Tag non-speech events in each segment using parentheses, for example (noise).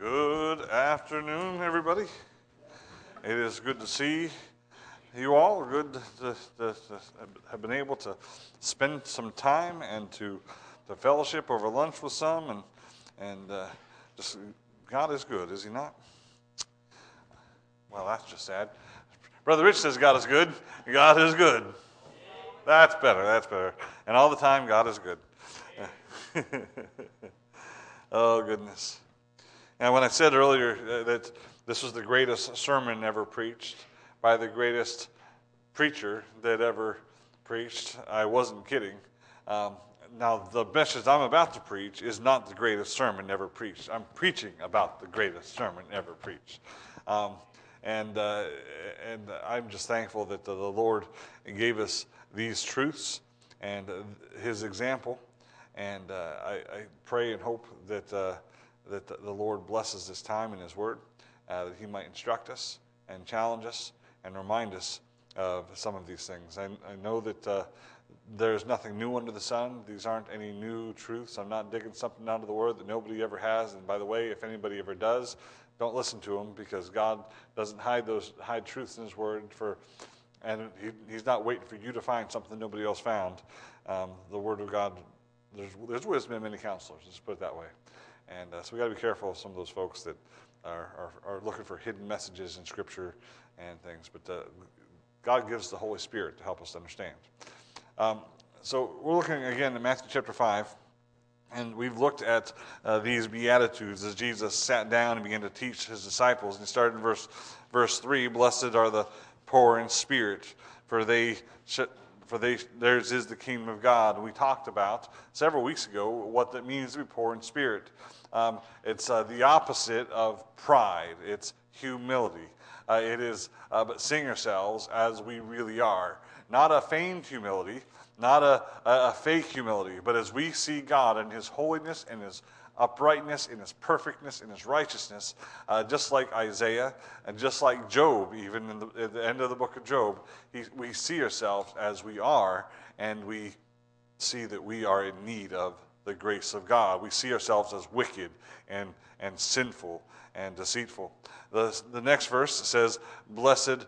Good afternoon, everybody. It is good to see you all. Good to, to, to have been able to spend some time and to, to fellowship over lunch with some, and and uh, just God is good, is He not? Well, that's just sad. Brother Rich says God is good. God is good. That's better. That's better. And all the time, God is good. (laughs) oh goodness. And when I said earlier that this was the greatest sermon ever preached by the greatest preacher that ever preached, I wasn't kidding. Um, now, the message I'm about to preach is not the greatest sermon ever preached. I'm preaching about the greatest sermon ever preached. Um, and, uh, and I'm just thankful that the, Lord gave us these truths and His example. And uh, I, I, pray and hope that uh, that the Lord blesses this time in His Word, uh, that He might instruct us and challenge us and remind us of some of these things. I, I know that uh, there's nothing new under the sun. These aren't any new truths. I'm not digging something out of the Word that nobody ever has. And by the way, if anybody ever does, don't listen to them because God doesn't hide those hide truths in His Word for, and he, He's not waiting for you to find something nobody else found. Um, the Word of God, there's, there's wisdom in many counselors. Let's put it that way. And uh, so we got to be careful of some of those folks that are, are, are, looking for hidden messages in Scripture and things. But uh, God gives the Holy Spirit to help us understand. Um, so we're looking again at Matthew chapter 5. And we've looked at uh, these Beatitudes as Jesus sat down and began to teach his disciples. And he started in verse, verse 3 Blessed are the poor in spirit, for they for they, theirs is the kingdom of God. We talked about several weeks ago what that means to be poor in spirit. Um, it's uh, the opposite of pride, it's humility. Uh, it is uh, but seeing ourselves as we really are. Not a feigned humility, not a, a, fake humility, but as we see God and His holiness and His uprightness, in His perfectness, in His righteousness, uh, just like Isaiah and just like Job, even the, at the end of the book of Job, he, we see ourselves as we are and we see that we are in need of the grace of God. We see ourselves as wicked and, and sinful and deceitful. The, the next verse says, Blessed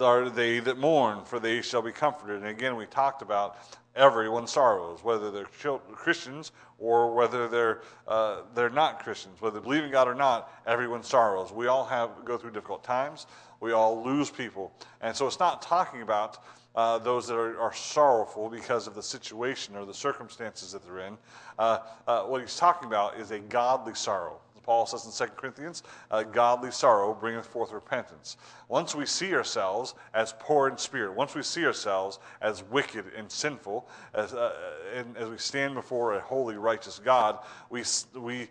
are they that mourn, for they shall be comforted. And again, we talked about everyone sorrows, whether they're Christians or whether they're, uh, they're not Christians. Whether they believe in God or not, everyone sorrows. We all have go through difficult times. We all lose people. And so it's not talking about uh, those that are, are, sorrowful because of the situation or the circumstances that they're in. Uh, uh, what he's talking about is a godly sorrow. Paul says in 2 Corinthians, godly sorrow bringeth forth repentance. Once we see ourselves as poor in spirit, once we see ourselves as wicked and sinful, as, uh, and as we stand before a holy, righteous God, we, we,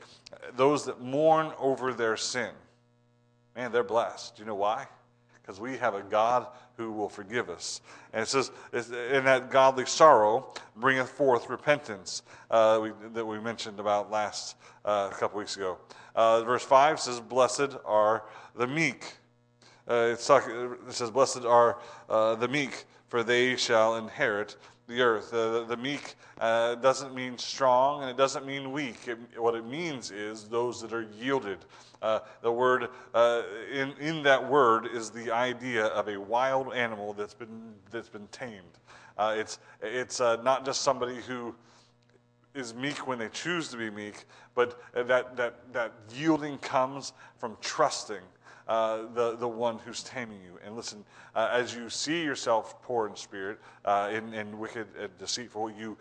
those that mourn over their sin, man, they're blessed. Do you know why? Because we have a God who will forgive us. And it says, in that godly sorrow bringeth forth repentance uh, we, that we mentioned about last uh, a couple weeks ago. Uh, verse 5 says, Blessed are the meek. Uh, talking, it says, Blessed are uh, the meek, for they shall inherit the earth. the, the, meek uh, doesn't mean strong and it doesn't mean weak. It, what it means is those that are yielded. Uh, the word uh, in, in that word is the idea of a wild animal that's been that's been tamed. Uh, it's it's uh, not just somebody who is meek when they choose to be meek, but that that that yielding comes from trusting uh, the, the one who's taming you. And listen, uh, as you see yourself poor in spirit uh, and, and wicked and deceitful, you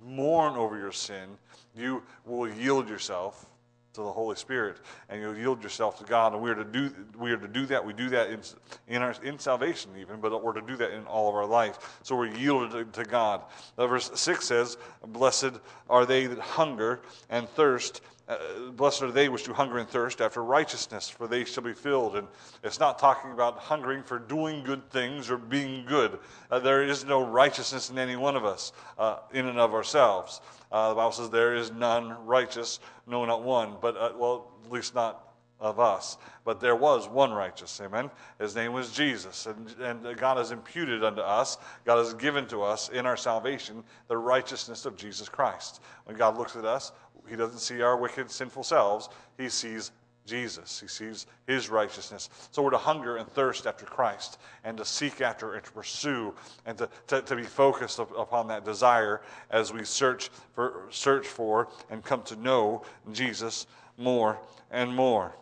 mourn over your sin. You will yield yourself to the Holy Spirit, and you'll yield yourself to God. And we are to do we are to do that. We do that in in our in salvation even, but we're to do that in all of our life. So we're yielded to, to God. verse six says, "Blessed are they that hunger and thirst." Uh, blessed are they which do hunger and thirst after righteousness, for they shall be filled. And it's not talking about hungering for doing good things or being good. Uh, there is no righteousness in any one of us, uh, in and of ourselves. Uh, the Bible says there is none righteous, no, not one. But, uh, well, at least not of us. But there was one righteous, amen. His name was Jesus. And, and God has imputed unto us, God has given to us in our salvation the righteousness of Jesus Christ. When God looks at us, he doesn't see our wicked, sinful selves. He sees Jesus. He sees his righteousness. So we're to hunger and thirst after Christ and to seek after and to pursue and to, to, to be focused upon that desire as we search for, search for and come to know Jesus more and more.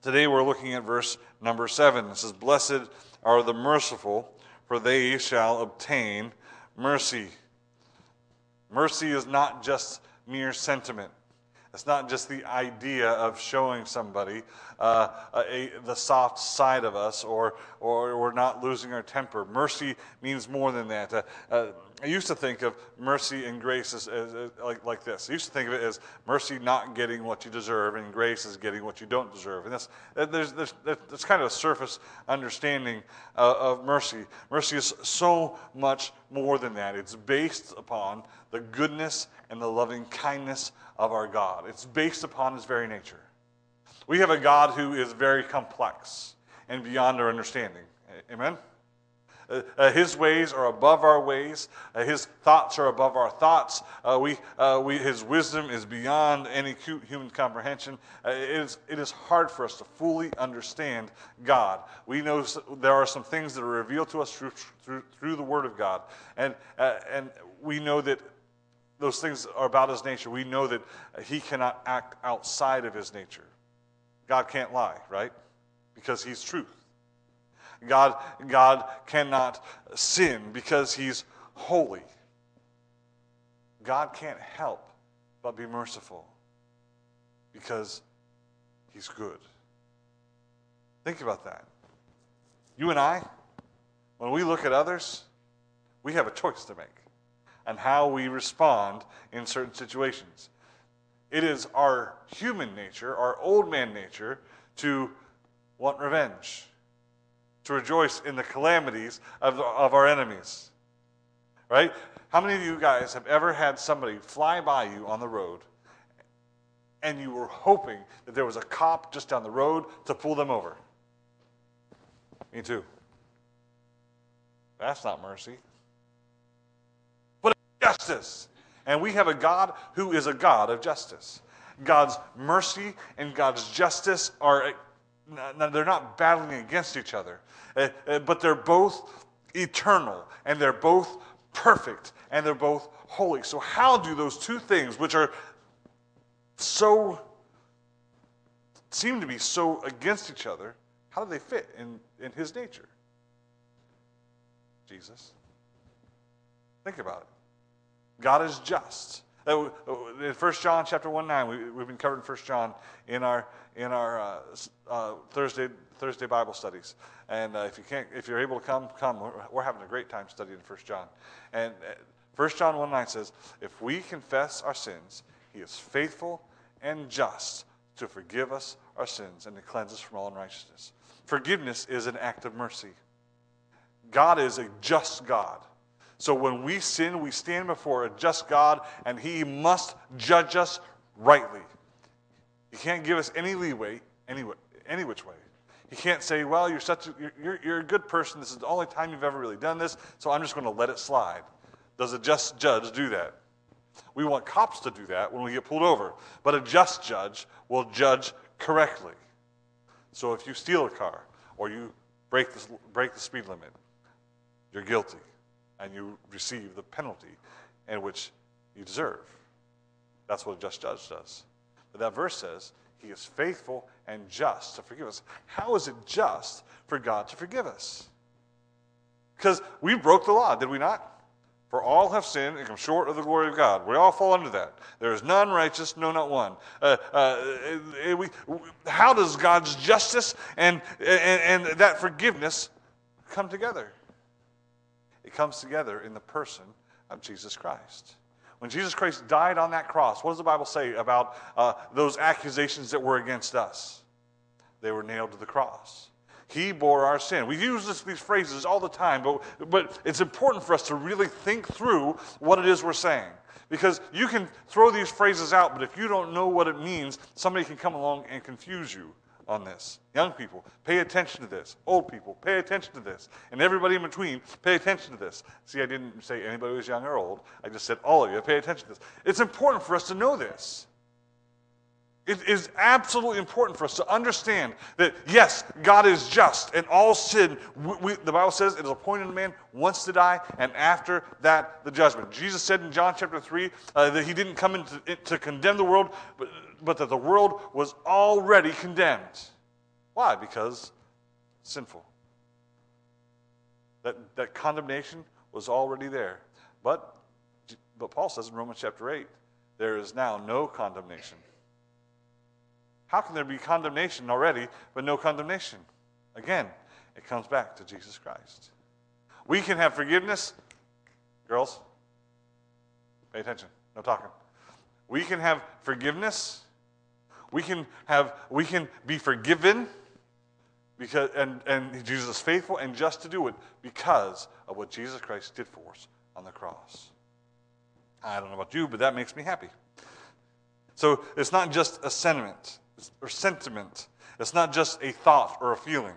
Today we're looking at verse number seven. It says, Blessed are the merciful, for they shall obtain mercy. Mercy is not just mere sentiment. It's not just the idea of showing somebody uh, a, the soft side of us or, or we're not losing our temper. Mercy means more than that. Uh, uh, I used to think of mercy and grace as, as, as, like, like this. I used to think of it as mercy not getting what you deserve and grace is getting what you don't deserve. And that's, there's, there's, that's kind of a surface understanding uh, of mercy. Mercy is so much more than that. It's based upon the goodness and the loving kindness of our God. It's based upon his very nature. We have a God who is very complex and beyond our understanding. Amen? Uh, uh, his ways are above our ways. Uh, his thoughts are above our thoughts. Uh, we, uh, we, his wisdom is beyond any human comprehension. Uh, it, is, it is hard for us to fully understand God. We know there are some things that are revealed to us through, through, through the Word of God. And, and we know that those things are about his nature. We know that he cannot act outside of his nature. God can't lie, right? Because he's truth. God, God cannot sin because he's holy. God can't help but be merciful because he's good. Think about that. You and I, when we look at others, we have a choice to make and how we respond in certain situations. It is our human nature, our old man nature, to want revenge, to rejoice in the calamities of, of our enemies. Right? How many of you guys have ever had somebody fly by you on the road and you were hoping that there was a cop just down the road to pull them over? Me too. That's not mercy But justice. And we have a God who is a God of justice. God's mercy and God's justice are, they're not battling against each other, uh, uh, but they're both eternal and they're both perfect and they're both holy. So, how do those two things, which are so, seem to be so against each other, how do they fit in, in his nature? Jesus. Think about it. God is just. Uh, in 1 John chapter 1 9, we, we've been covering 1 John in our, in our uh, uh, Thursday, Thursday Bible studies. And uh, if, you can't, if you're able to come, come. We're, we're having a great time studying 1 John. And 1 uh, John 1 9 says, If we confess our sins, he is faithful and just to forgive us our sins and to cleanse us from all unrighteousness. Forgiveness is an act of mercy. God is a just God. So when we sin, we stand before a just God, and He must judge us rightly. He can't give us any leeway, any, any which way. He can't say, "Well, you're such a, you're, you're a good person. This is the only time you've ever really done this, so I'm just going to let it slide." Does a just judge do that? We want cops to do that when we get pulled over, but a just judge will judge correctly. So if you steal a car or you break the, break the speed limit, you're guilty and you receive the penalty in which you deserve. That's what a just judge does. But that verse says, He is faithful and just to forgive us. How is it just for God to forgive us? Because we broke the law, did we not? For all have sinned and come short of the glory of God. We all fall under that. There is none righteous, no, not one. Uh, uh, we, how does God's justice and, and, and that forgiveness come together? It comes together in the person of Jesus Christ. When Jesus Christ died on that cross, what does the Bible say about uh, those accusations that were against us? They were nailed to the cross. He bore our sin. We use this, these phrases all the time, but, but it's important for us to really think through what it is we're saying. Because you can throw these phrases out, but if you don't know what it means, somebody can come along and confuse you on this. Young people, pay attention to this. Old people, pay attention to this. And everybody in between, pay attention to this. See, I didn't say anybody was young or old. I just said all of you, pay attention to this. It's important for us to know this. It is absolutely important for us to understand that, yes, God is just, and all sin, we, we, the Bible says, it is appointed a man once to die, and after that, the judgment. Jesus said in John chapter 3 uh, that he didn't come in to, to condemn the world, but, but that the world was already condemned. Why? Because sinful. That, that condemnation was already there. But, but Paul says in Romans chapter 8, there is now no condemnation how can there be condemnation already, but no condemnation? Again, it comes back to Jesus Christ. We can have forgiveness. Girls, pay attention. No talking. We can have forgiveness. We can have we can be forgiven because and, and Jesus is faithful and just to do it because of what Jesus Christ did for us on the cross. I don't know about you, but that makes me happy. So it's not just a sentiment or sentiment. It's not just a thought or a feeling.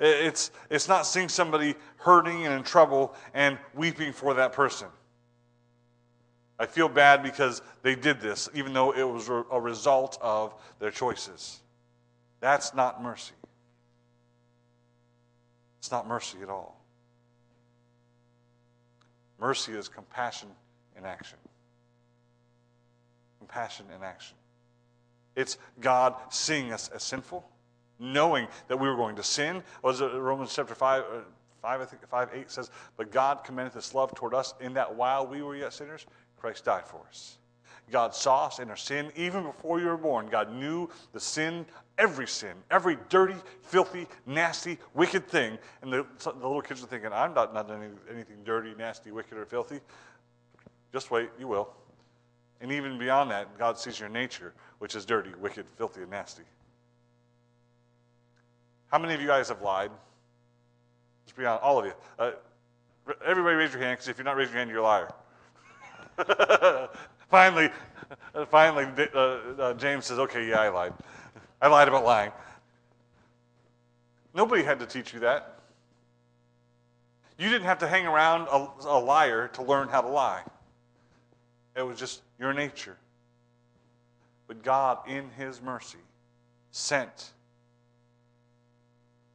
It's, it's not seeing somebody hurting and in trouble and weeping for that person. I feel bad because they did this, even though it was a result of their choices. That's not mercy. It's not mercy at all. Mercy is compassion in action. Compassion in action. It's God seeing us as sinful, knowing that we were going to sin. Was it Romans chapter 5, uh, 5, I think 5, 8 says, But God commended his love toward us in that while we were yet sinners, Christ died for us. God saw us in our sin even before you were born. God knew the sin, every sin, every dirty, filthy, nasty, wicked thing. And the, the little kids are thinking, I'm not, not doing anything dirty, nasty, wicked, or filthy. Just wait, you will. And even beyond that, God sees your nature, which is dirty, wicked, filthy, and nasty. How many of you guys have lied? Just be honest, all of you. Uh, everybody raise your hand, because if you're not raising your hand, you're a liar. (laughs) finally, finally, uh, uh, James says, okay, yeah, I lied. I lied about lying. Nobody had to teach you that. You didn't have to hang around a, a liar to learn how to lie. It was just your nature. But God, in His mercy, sent,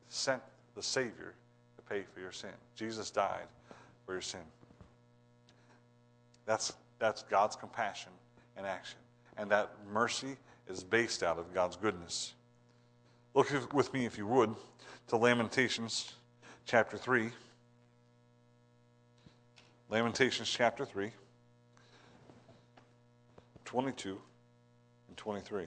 sent the Savior to pay for your sin. Jesus died for your sin. That's, that's God's compassion and action. And that mercy is based out of God's goodness. Look with me, if you would, to Lamentations chapter 3. Lamentations chapter 3. 22 and 23.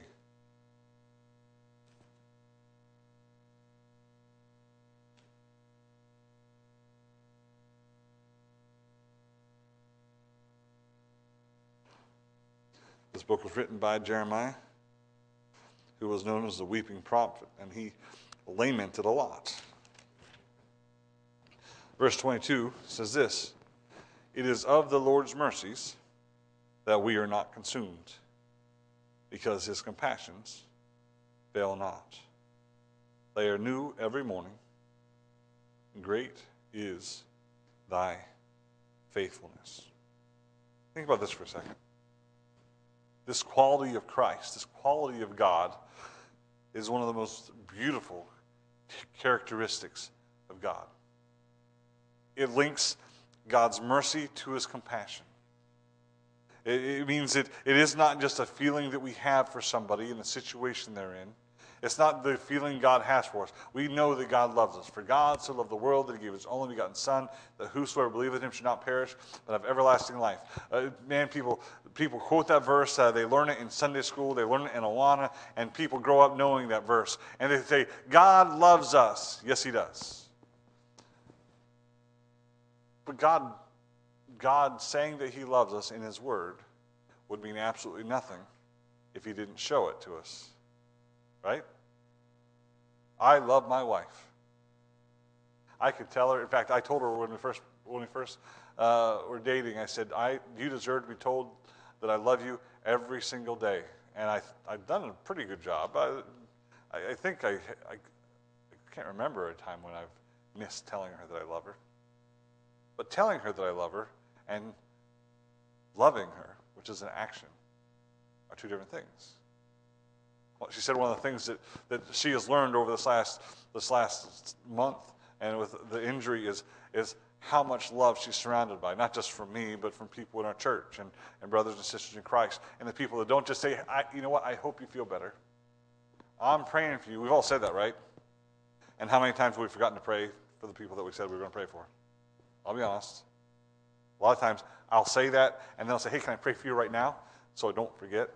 This book was written by Jeremiah, who was known as the weeping prophet, and he lamented a lot. Verse 22 says this It is of the Lord's mercies that we are not consumed, because his compassions fail not. They are new every morning. Great is thy faithfulness. Think about this for a second. This quality of Christ, this quality of God, is one of the most beautiful characteristics of God. It links God's mercy to his compassion. It, it means it, it is not just a feeling that we have for somebody in the situation they're in. It's not the feeling God has for us. We know that God loves us. For God so loved the world that he gave his only begotten Son, that whosoever believeth in him should not perish, but have everlasting life. Uh, man, people, people quote that verse. Uh, they learn it in Sunday school. They learn it in Awana, and people grow up knowing that verse. And they say, God loves us. Yes, he does. But God God saying that He loves us in His Word would mean absolutely nothing if He didn't show it to us. Right? I love my wife. I could tell her. In fact, I told her when we first when we first uh, were dating. I said, "I you deserve to be told that I love you every single day." And I I've done a pretty good job. I I, think I, I I can't remember a time when I've missed telling her that I love her. But telling her that I love her and loving her, which is an action, are two different things. Well, she said one of the things that, that she has learned over this last, this last month and with the injury is, is how much love she's surrounded by, not just from me, but from people in our church and, and brothers and sisters in Christ, and the people that don't just say, you know what, I hope you feel better. I'm praying for you. We've all said that, right? And how many times have we forgotten to pray for the people that we said we were going to pray for? I'll be honest. A lot of times I'll say that, and then I'll say, hey, can I pray for you right now? So I don't forget.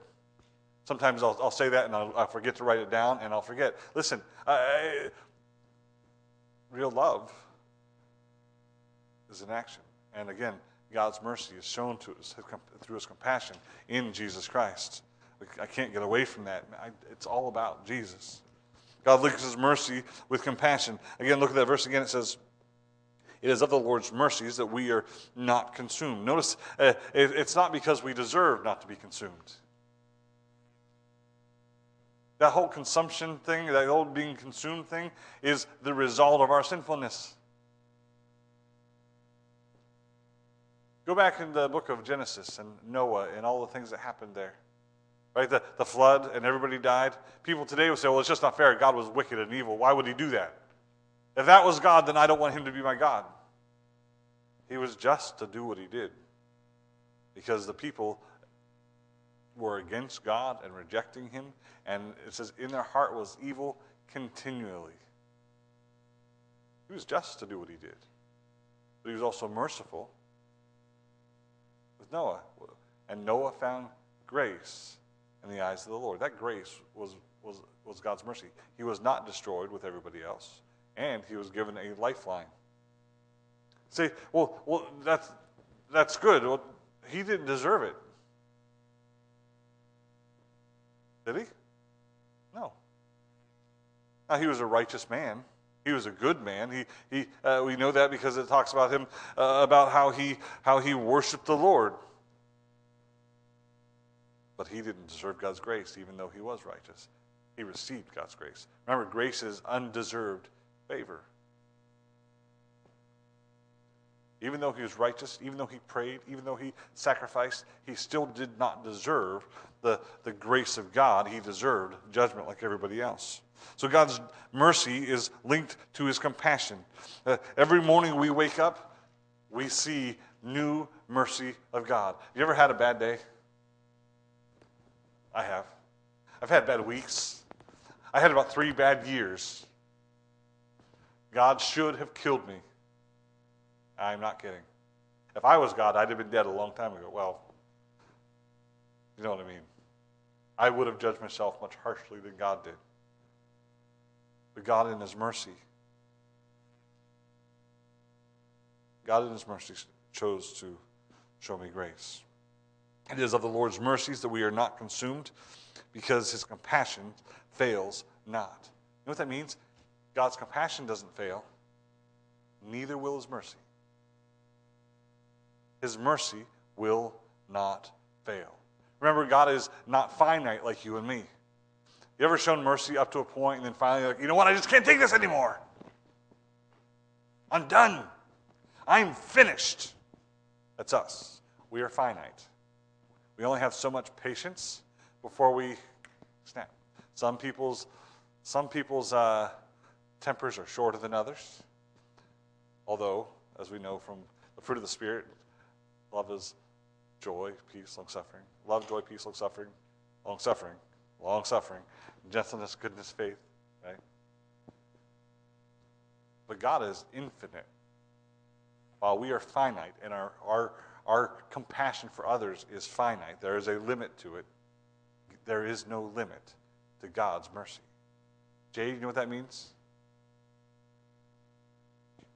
Sometimes I'll, I'll say that, and I'll, I'll, forget to write it down, and I'll forget. Listen, I, real love is an action. And again, God's mercy is shown to us through his compassion in Jesus Christ. I can't get away from that. It's all about Jesus. God links his mercy with compassion. Again, look at that verse again. It says, It is of the Lord's mercies that we are not consumed. Notice, uh, it's not because we deserve not to be consumed. That whole consumption thing, that whole being consumed thing, is the result of our sinfulness. Go back in the book of Genesis and Noah and all the things that happened there. Right? The, the flood and everybody died. People today would say, well, it's just not fair. God was wicked and evil. Why would he do that? If that was God, then I don't want him to be my God. He was just to do what he did because the people were against God and rejecting him. And it says, in their heart was evil continually. He was just to do what he did, but he was also merciful with Noah. And Noah found grace in the eyes of the Lord. That grace was, was, was God's mercy. He was not destroyed with everybody else, and he was given a lifeline. Say, well, well that's, that's good. Well, he didn't deserve it. Did he? No. Now, he was a righteous man. He was a good man. He, he, uh, we know that because it talks about him, uh, about how he, how he worshiped the Lord. But he didn't deserve God's grace, even though he was righteous. He received God's grace. Remember, grace is undeserved favor. Even though he was righteous, even though he prayed, even though he sacrificed, he still did not deserve the, the grace of God. He deserved judgment like everybody else. So God's mercy is linked to his compassion. Uh, every morning we wake up, we see new mercy of God. You ever had a bad day? I have. I've had bad weeks. I had about three bad years. God should have killed me. I'm not kidding. If I was God, I'd have been dead a long time ago. Well, you know what I mean. I would have judged myself much harshly than God did. But God, in His mercy, God, in His mercy, chose to show me grace. It is of the Lord's mercies that we are not consumed because His compassion fails not. You know what that means? God's compassion doesn't fail, neither will His mercy. His mercy will not fail. Remember, God is not finite like you and me. You ever shown mercy up to a point and then finally, like, you know what, I just can't take this anymore? I'm done. I'm finished. That's us. We are finite. We only have so much patience before we snap. Some people's, some people's uh, tempers are shorter than others. Although, as we know from the fruit of the Spirit, love is joy, peace, long suffering. Love, joy, peace, long suffering, long suffering, long suffering, gentleness, goodness, faith, right? But God is infinite. While we are finite and our, our, our compassion for others is finite, there is a limit to it. There is no limit to God's mercy. Jay, you know what that means?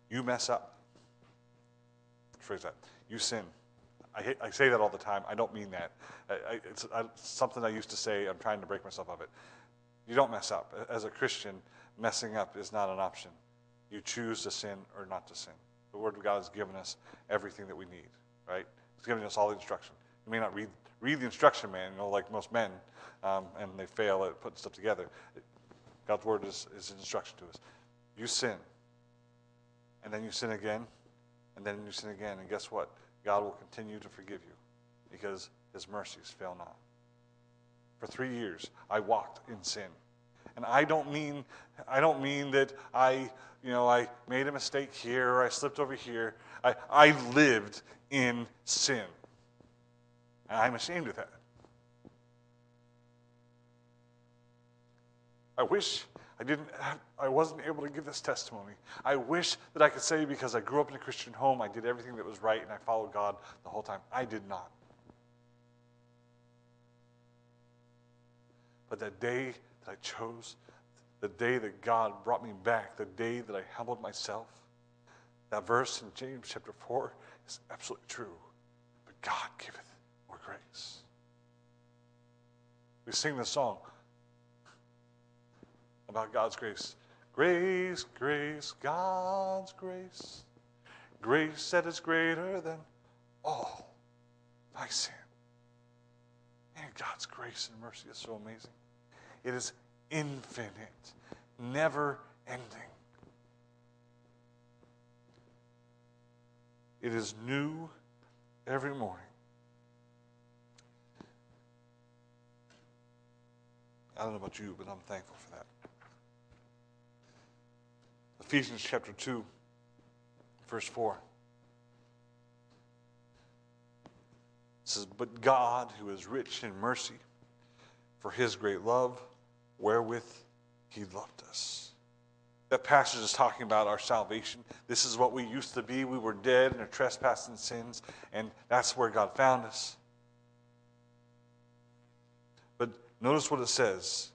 You mess up. Phrase that. You sin. I, I, say that all the time. I don't mean that. I, it's, it's something I used to say. I'm trying to break myself of it. You don't mess up. As a Christian, messing up is not an option. You choose to sin or not to sin. The Word of God has given us everything that we need, right? It's giving us all the instruction. You may not read, read the instruction manual like most men, um, and they fail at putting stuff together. God's Word is, is an instruction to us. You sin, and then you sin again, and then you sin again, and guess what? God will continue to forgive you because His mercies fail not. For three years, I walked in sin. And I don't mean, I don't mean that I, you know, I made a mistake here or I slipped over here. I, I lived in sin. And I'm ashamed of that. I wish I didn't have, I wasn't able to give this testimony. I wish that I could say because I grew up in a Christian home, I did everything that was right and I followed God the whole time. I did not. But that day that I chose, the day that God brought me back, the day that I humbled myself, that verse in James chapter 4 is absolutely true. But God giveth more grace. We sing the song about God's grace. Grace, grace, God's grace. Grace that is greater than all thy sin. And God's grace and mercy is so amazing. It is infinite, never ending. It is new every morning. I don't know about you, but I'm thankful for that. Ephesians chapter 2, verse 4. It says, But God, who is rich in mercy, for his great love, wherewith he loved us. That passage is talking about our salvation. This is what we used to be. We were dead in our trespasses and sins, and that's where God found us. But notice what it says.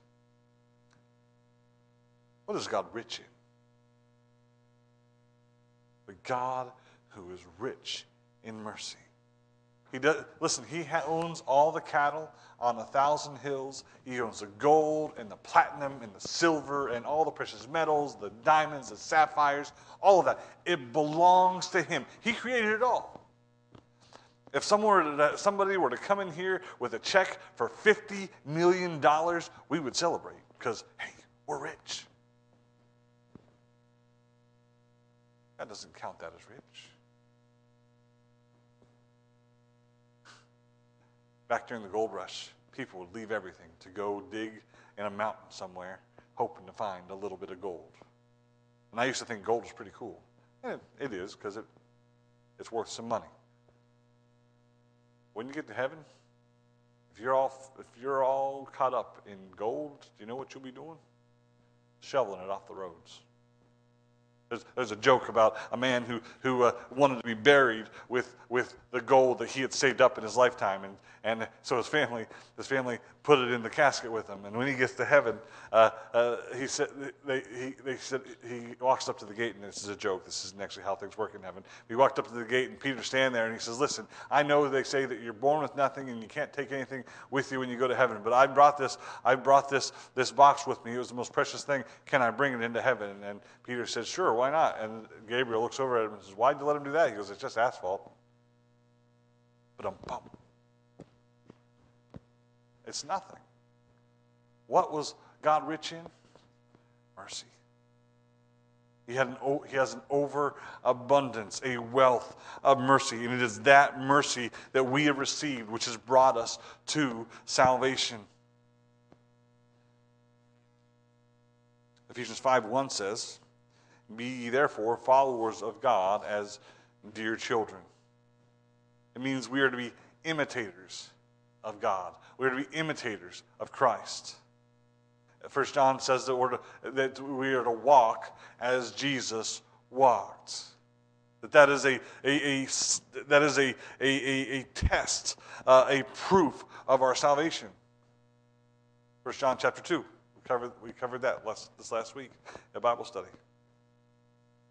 What is God rich in? But God who is rich in mercy. He does, listen, he owns all the cattle on a thousand hills. He owns the gold and the platinum and the silver and all the precious metals, the diamonds, the sapphires, all of that. It belongs to him. He created it all. If someone were to, somebody were to come in here with a check for $50 million, we would celebrate because, hey, we're rich. That doesn't count that as rich. Back during the gold rush, people would leave everything to go dig in a mountain somewhere, hoping to find a little bit of gold. And I used to think gold was pretty cool. And it, it is, because it, it's worth some money. When you get to heaven, if you're all if you're all caught up in gold, do you know what you'll be doing? Shoveling it off the roads. There's, there's a joke about a man who, who uh, wanted to be buried with, with the gold that he had saved up in his lifetime. And, and so his family, his family put it in the casket with him. And when he gets to heaven, uh, uh, he, said, they, he, they said he walks up to the gate, and this is a joke. This isn't actually how things work in heaven. He walked up to the gate, and Peter stand there, and he says, Listen, I know they say that you're born with nothing and you can't take anything with you when you go to heaven, but I brought this, I brought this, this box with me. It was the most precious thing. Can I bring it into heaven? And, Peter said, Sure, why not? And Gabriel looks over at him and says, Why'd you let him do that? He goes, It's just asphalt. But I'm pumped. It's nothing. What was God rich in? Mercy. He, had an, he has an overabundance, a wealth of mercy. And it is that mercy that we have received which has brought us to salvation. Ephesians 5 1 says, Be ye therefore followers of God as dear children. It means we are to be imitators of God. We are to be imitators of Christ. First John says that, we're to, that we are to walk as Jesus walked. That that is a, a, a that is a, a, a, test, uh, a proof of our salvation. First John chapter 2. We covered, we covered that last, this last week at Bible study.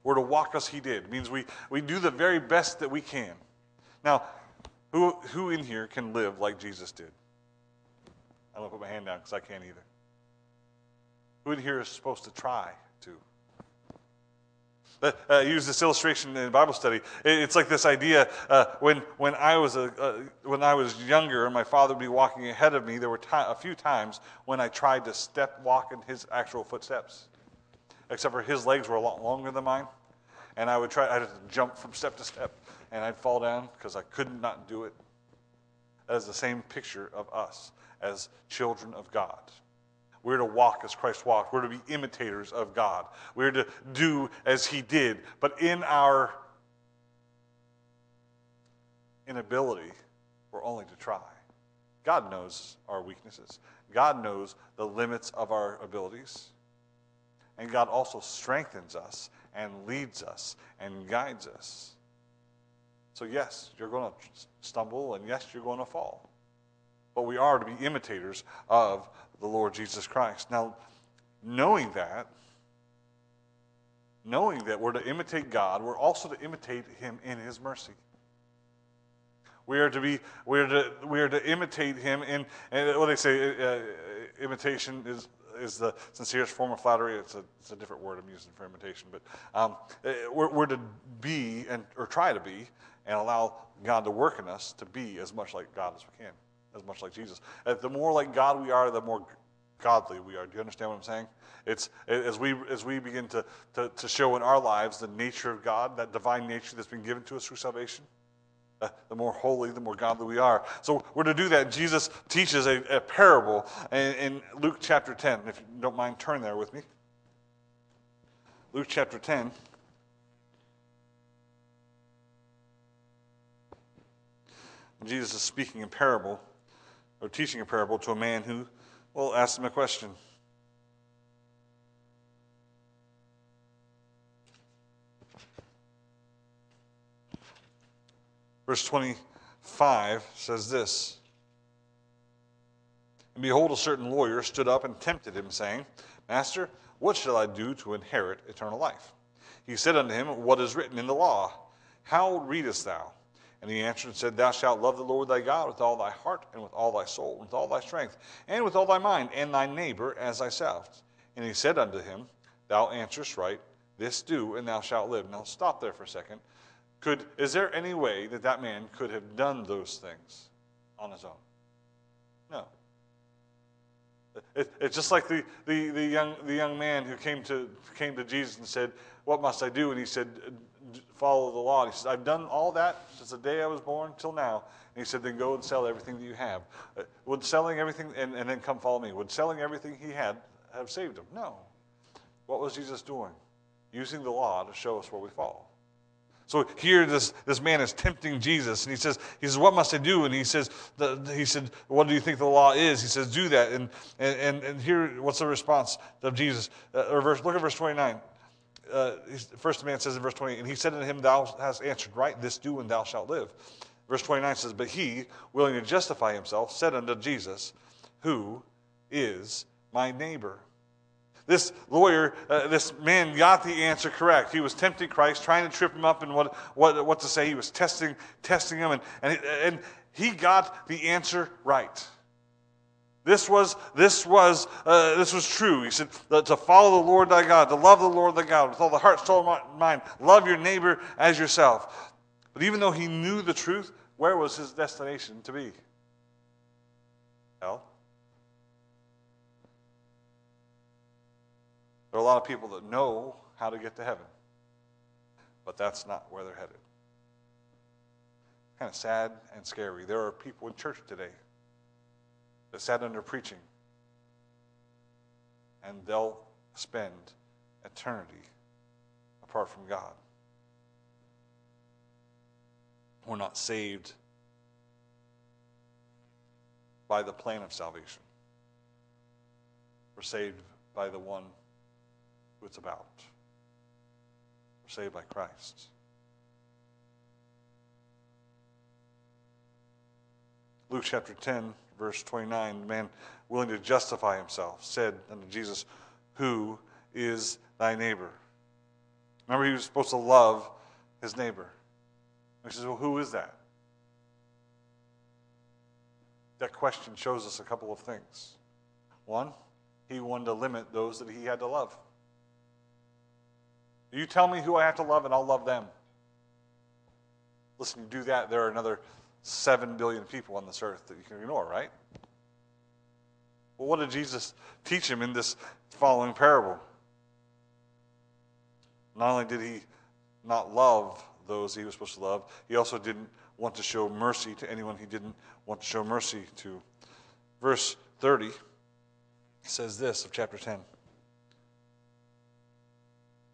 We're to walk as he did. It means we, we do the very best that we can. Now, who, who in here can live like Jesus did? I'm going to put my hand down because I can't either. Who in here is supposed to try to? Uh, uh, use this illustration in Bible study. It's like this idea uh, when, when, I was a, uh, when I was younger and my father would be walking ahead of me, there were a few times when I tried to step walk in his actual footsteps, except for his legs were a lot longer than mine. And I would try, I'd jump from step to step and I'd fall down because I could not do it. that is the same picture of us as children of God. We're to walk as Christ walked. We're to be imitators of God. We're to do as He did. But in our inability, we're only to try. God knows our weaknesses, God knows the limits of our abilities. And God also strengthens us and leads us and guides us. So, yes, you're going to stumble, and yes, you're going to fall. But we are to be imitators of the Lord Jesus Christ. Now, knowing that, knowing that we're to imitate God, we're also to imitate Him in His mercy. We are to be, we are to, we are to imitate Him in, and what they say, uh, imitation is is the sincerest form of flattery. It's a, it's a different word I'm using for imitation, but um, uh, we're, we're, to be and or try to be and allow God to work in us to be as much like God as we can, as much like Jesus. Uh, the more like God we are, the more godly we are. Do you understand what I'm saying? It's as we as we begin to, to, to show in our lives the nature of God, that divine nature that's been given to us through salvation. Uh, the more holy, the more godly we are. So we're to do that. Jesus teaches a, a parable in, in, Luke chapter 10. If you don't mind, turn there with me. Luke chapter 10. Jesus is speaking a parable, or teaching a parable to a man who, well, asked him a question. Verse 25 says this And behold, a certain lawyer stood up and tempted him, saying, Master, what shall I do to inherit eternal life? He said unto him, What is written in the law? How readest thou? And he answered and said, Thou shalt love the Lord thy God with all thy heart, and with all thy soul, and with all thy strength, and with all thy mind, and thy neighbor as thyself. And he said unto him, Thou answerest right, this do, and thou shalt live. Now stop there for a second. Could, is there any way that that man could have done those things on his own? No. It, it's just like the, the, the, young, the young man who came to, came to Jesus and said, What must I do? And he said, Follow the law. And he said, I've done all that since the day I was born till now. And he said, Then go and sell everything that you have. Uh, would selling everything, and, and then come follow me, would selling everything he had have saved him? No. What was Jesus doing? Using the law to show us where we fall. So here, this, this man is tempting Jesus, and he says, he says, what must I do? And he says, the, he said, what do you think the law is? He says, do that. And, and, and here, what's the response of Jesus? Uh, or verse, look at verse 29. Uh, first man says in verse 20, and he said unto him, thou hast answered right, this do, and thou shalt live. Verse 29 says, but he, willing to justify himself, said unto Jesus, who is my neighbor? This lawyer, uh, this man got the answer correct. He was tempting Christ, trying to trip him up and what, what, what to say. He was testing, testing him, and, and, and he got the answer right. This was, this was, uh, this was true. He said to follow the Lord thy God, to love the Lord thy God with all the heart, soul, and mind. Love your neighbor as yourself. But even though he knew the truth, where was his destination to be? Hell. There are a lot of people that know how to get to heaven, but that's not where they're headed. Kind of sad and scary. There are people in church today that sat under preaching, and they'll spend eternity apart from God. We're not saved by the plan of salvation. We're saved by the one it's about. We're saved by Christ. Luke chapter 10, verse 29, the man willing to justify himself said unto Jesus, Who is thy neighbor? Remember, he was supposed to love his neighbor. he says, Well, who is that? That question shows us a couple of things. One, he wanted to limit those that he had to love. You tell me who I have to love, and I'll love them. Listen, you do that, there are another 7 billion people on this earth that you can ignore, right? Well, what did Jesus teach him in this following parable? Not only did he not love those he was supposed to love, he also didn't want to show mercy to anyone he didn't want to show mercy to. Verse 30 says this of chapter 10.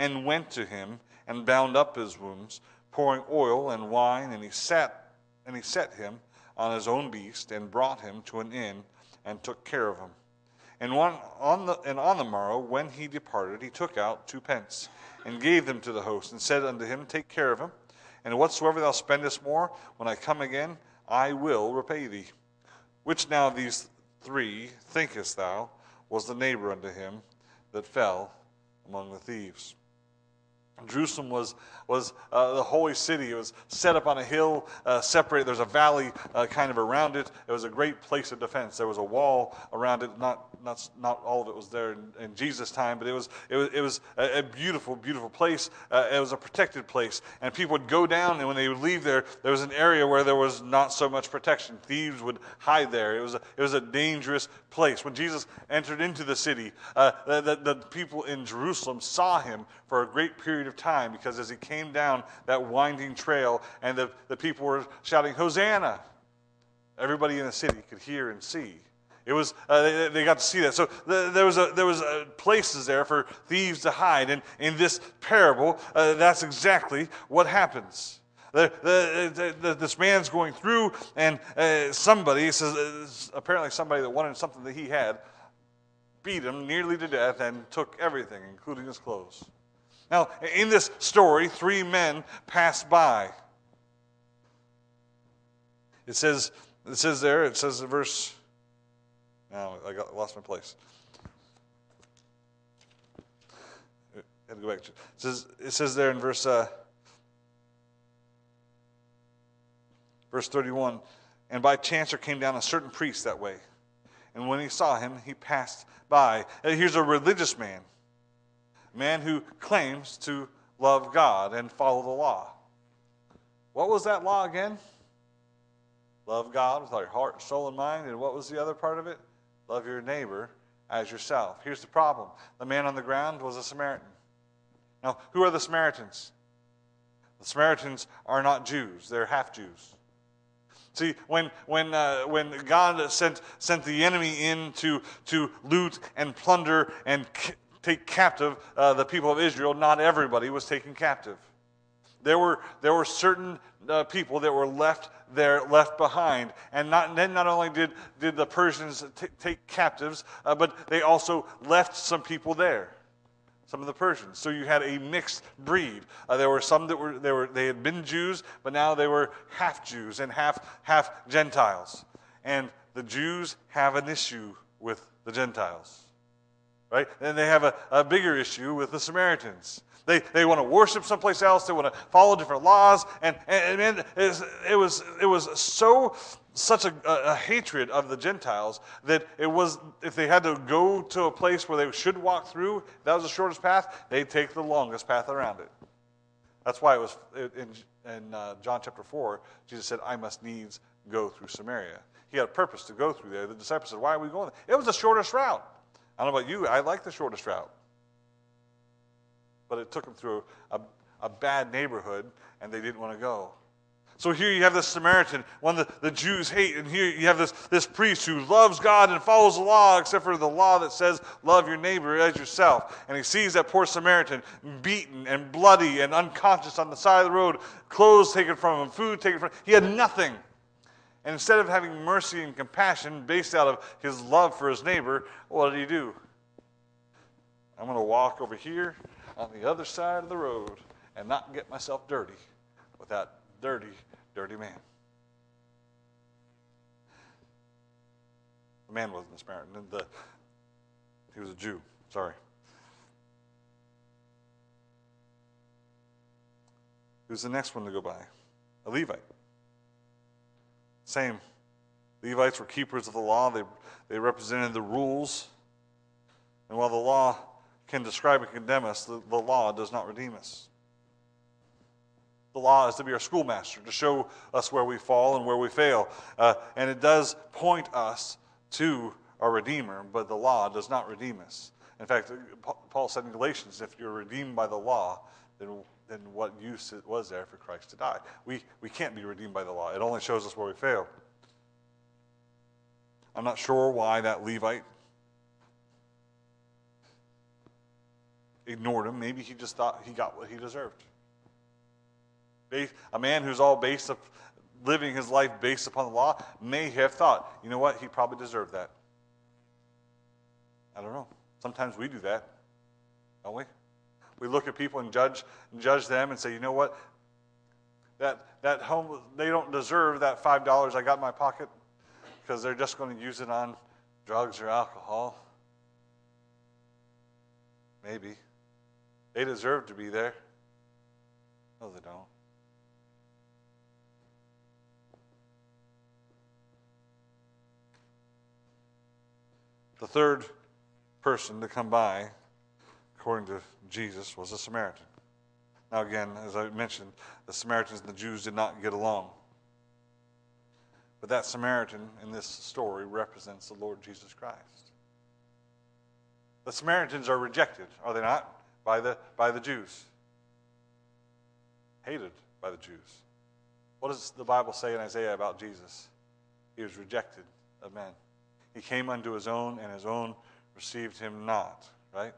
and went to him and bound up his wounds pouring oil and wine, and he sat and he set him on his own beast, and brought him to an inn, and took care of him. And, one, on the, and on the morrow, when he departed, he took out two pence, and gave them to the host, and said unto him, Take care of him, and whatsoever thou spendest more, when I come again, I will repay thee. Which now of these three thinkest thou was the neighbor unto him that fell among the thieves? Jerusalem was, was uh, the holy city. It was set up on a hill, uh, separated. There's a valley uh, kind of around it. It was a great place of defense. There was a wall around it. Not, not, not all of it was there in, in Jesus' time, but it was, it was, it was a, a beautiful, beautiful place. Uh, it was a protected place. And people would go down, and when they would leave there, there was an area where there was not so much protection. Thieves would hide there. It was a, it was a dangerous place. When Jesus entered into the city, uh, the, the, the people in Jerusalem saw him for a great period of time because as he came down that winding trail and the, the people were shouting, Hosanna, everybody in the city could hear and see. It was uh, they, they, got to see that. So the, there was a, there was a places there for thieves to hide, and in this parable, uh, that's exactly what happens. The, the, the, this man's going through, and uh, somebody says apparently somebody that wanted something that he had beat him nearly to death and took everything, including his clothes. Now, in this story, three men pass by. It says, it says there, it says in verse, now I got, lost my place. I had to go back. It says, it says there in verse, uh, verse 31, and by chance there came down a certain priest that way. And when he saw him, he passed by. Here's a religious man a man who claims to love God and follow the law. What was that law again? Love God with our heart, soul, and mind. And what was the other part of it? Love your neighbor as yourself. Here's the problem the man on the ground was a Samaritan. Now, who are the Samaritans? The Samaritans are not Jews, they're half Jews. See, when, when, uh, when God sent, sent the enemy in to, to loot and plunder and take captive uh, the people of Israel, not everybody was taken captive. There were, there were certain uh, people that were left there, left behind. And not, then not only did, did the Persians t- take captives, uh, but they also left some people there. Some of the Persians. So you had a mixed breed. Uh, there were some that were, they, were they had been Jews, but now they were half Jews and half, half Gentiles. And the Jews have an issue with the Gentiles right? And they have a, a bigger issue with the Samaritans. They, they want to worship someplace else. They want to follow different laws. And, and, and it, was, it, was, so such a, a, hatred of the Gentiles that it was, if they had to go to a place where they should walk through, that was the shortest path, they'd take the longest path around it. That's why it was in, in uh, John chapter 4, Jesus said, I must needs go through Samaria. He had a purpose to go through there. The disciples said, Why are we going there? It was the shortest route. I don't know about you, I like the shortest route. But it took them through a, a bad neighborhood, and they didn't want to go. So here you have this Samaritan, one the, the Jews hate, and here you have this, this priest who loves God and follows the law, except for the law that says, love your neighbor as yourself. And he sees that poor Samaritan beaten and bloody and unconscious on the side of the road, clothes taken from him, food taken from him. He had nothing. And instead of having mercy and compassion based out of his love for his neighbor, what did he do? I'm going to walk over here on the other side of the road and not get myself dirty with that dirty, dirty man. The man wasn't a Samaritan. The, he was a Jew. Sorry. Who's the next one to go by? A Levite. Same. Levites were keepers of the law, they, they represented the rules. And while the law can describe and condemn us, the, the law does not redeem us. The law is to be our schoolmaster, to show us where we fall and where we fail. Uh, and it does point us to our Redeemer, but the law does not redeem us. In fact, Paul said in Galatians, if you're redeemed by the law, then, then what use it was there for Christ to die? We, we can't be redeemed by the law. It only shows us where we fail. I'm not sure why that Levite ignored him. Maybe he just thought he got what he deserved. A man who's all based up, living his life based upon the law may have thought, you know what, he probably deserved that. I don't know. Sometimes we do that, don't we? We look at people and judge and judge them and say, you know what? That that home they don't deserve that five dollars I got in my pocket because they're just going to use it on drugs or alcohol. Maybe. They deserve to be there. No, they don't. The third person to come by, according to Jesus, was a Samaritan. Now, again, as I mentioned, the Samaritans and the Jews did not get along. But that Samaritan in this story represents the Lord Jesus Christ. The Samaritans are rejected, are they not, by the, by the Jews? Hated by the Jews. What does the Bible say in Isaiah about Jesus? He was rejected of men. He came unto his own, and his own received him not, right?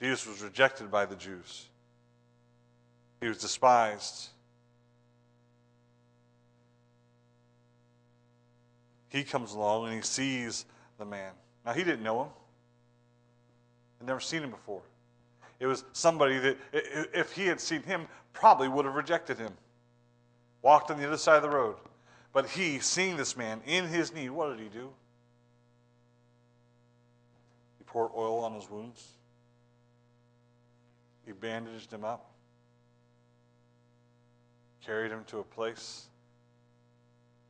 Jesus was rejected by the Jews. He was despised. He comes along and he sees the man. Now, he didn't know him, had never seen him before. It was somebody that, if he had seen him, probably would have rejected him, walked on the other side of the road. But he, seeing this man in his need, what did he do? He poured oil on his wounds. He bandaged him up, carried him to a place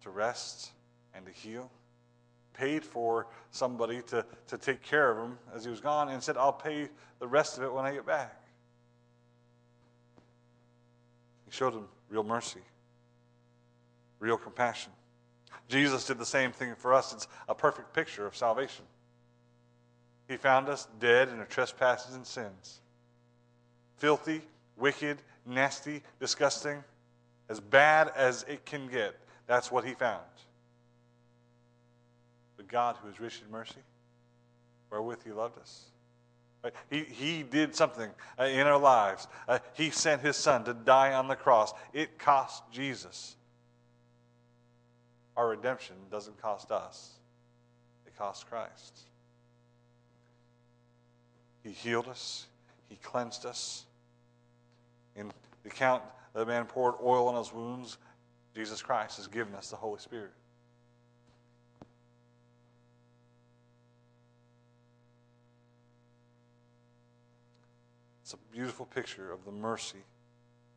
to rest and to heal, paid for somebody to, to take care of him as he was gone, and said, I'll pay the rest of it when I get back. He showed him real mercy, real compassion. Jesus did the same thing for us. It's a perfect picture of salvation. He found us dead in our trespasses and sins. Filthy, wicked, nasty, disgusting, as bad as it can get. That's what he found. But God, who is rich in mercy, wherewith he loved us. Right? He, he did something uh, in our lives. Uh, he sent his son to die on the cross. It cost Jesus. Our redemption doesn't cost us, it costs Christ. He healed us, He cleansed us. In the account, the man poured oil on his wounds. Jesus Christ has given us the Holy Spirit. Beautiful picture of the mercy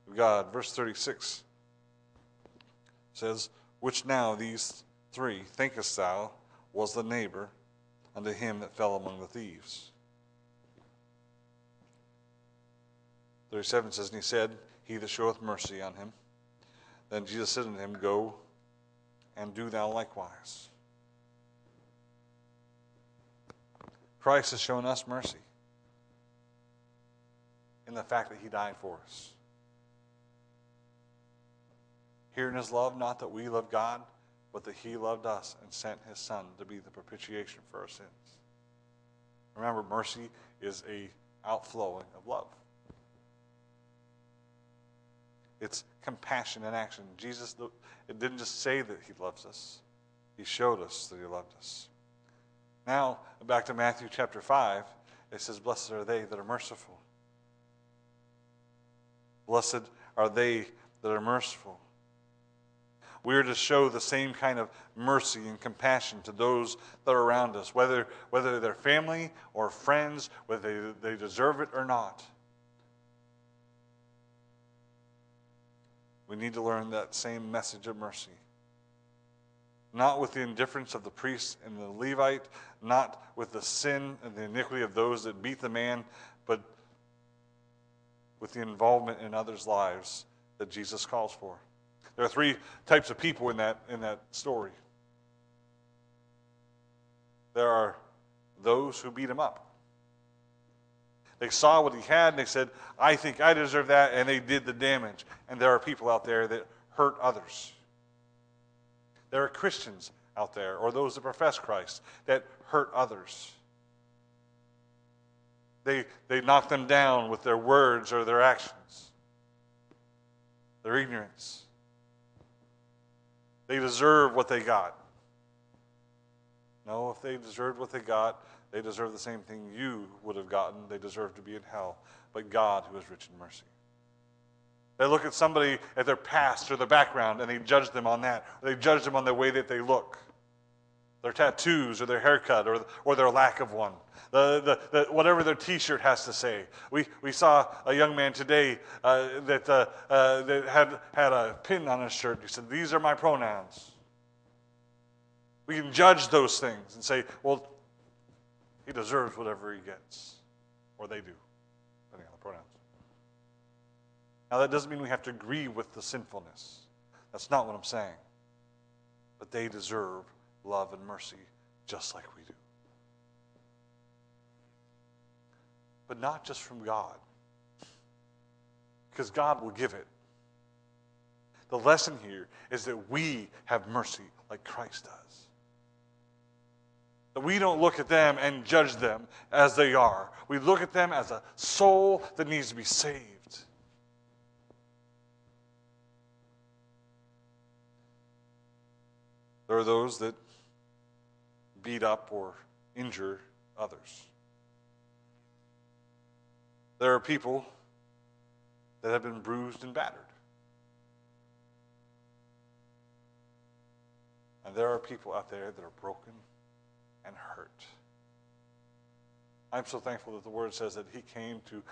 of God. Verse 36 says, Which now these three thinkest thou was the neighbor unto him that fell among the thieves? 37 says, And he said, He that showeth mercy on him. Then Jesus said unto him, Go and do thou likewise. Christ has shown us mercy in the fact that he died for us. Here in his love, not that we love God, but that he loved us and sent his son to be the propitiation for our sins. Remember, mercy is a outflowing of love. It's compassion in action. Jesus it didn't just say that he loves us, he showed us that he loved us. Now, back to Matthew chapter 5, it says, Blessed are they that are merciful. Blessed are they that are merciful. We are to show the same kind of mercy and compassion to those that are around us, whether, whether they're family or friends, whether they, they deserve it or not. We need to learn that same message of mercy. not with the indifference of the priest and the Levite, not with the sin and the iniquity of those that beat the man, but with the involvement in others' lives that Jesus calls for. There are three types of people in that, in that story. There are those who beat him up. They saw what he had and they said, I think I deserve that, and they did the damage. And there are people out there that hurt others. There are Christians out there, or those that profess Christ, that hurt others. They, they knock them down with their words or their actions, their ignorance. They deserve what they got. No, if they deserved what they got, they deserve the same thing you would have gotten. They deserve to be in hell. But God, who is rich in mercy. They look at somebody at their past or their background and they judge them on that. Or they judge them on the way that they look, their tattoos or their haircut or, or their lack of one, the, the, the, whatever their t shirt has to say. We, we saw a young man today uh, that, uh, uh, that had, had a pin on his shirt. He said, These are my pronouns. We can judge those things and say, well, he deserves whatever he gets, or they do, depending on the pronouns. Now, that doesn't mean we have to agree with the sinfulness. That's not what I'm saying. But they deserve love and mercy just like we do. But not just from God, because God will give it. The lesson here is that we have mercy like Christ does. That we don't look at them and judge them as they are. We look at them as a soul that needs to be saved. There are those that beat up or injure others. There are people that have been bruised and battered. And there are people out there that are broken and hurt. I'm so thankful that the word says that he came to,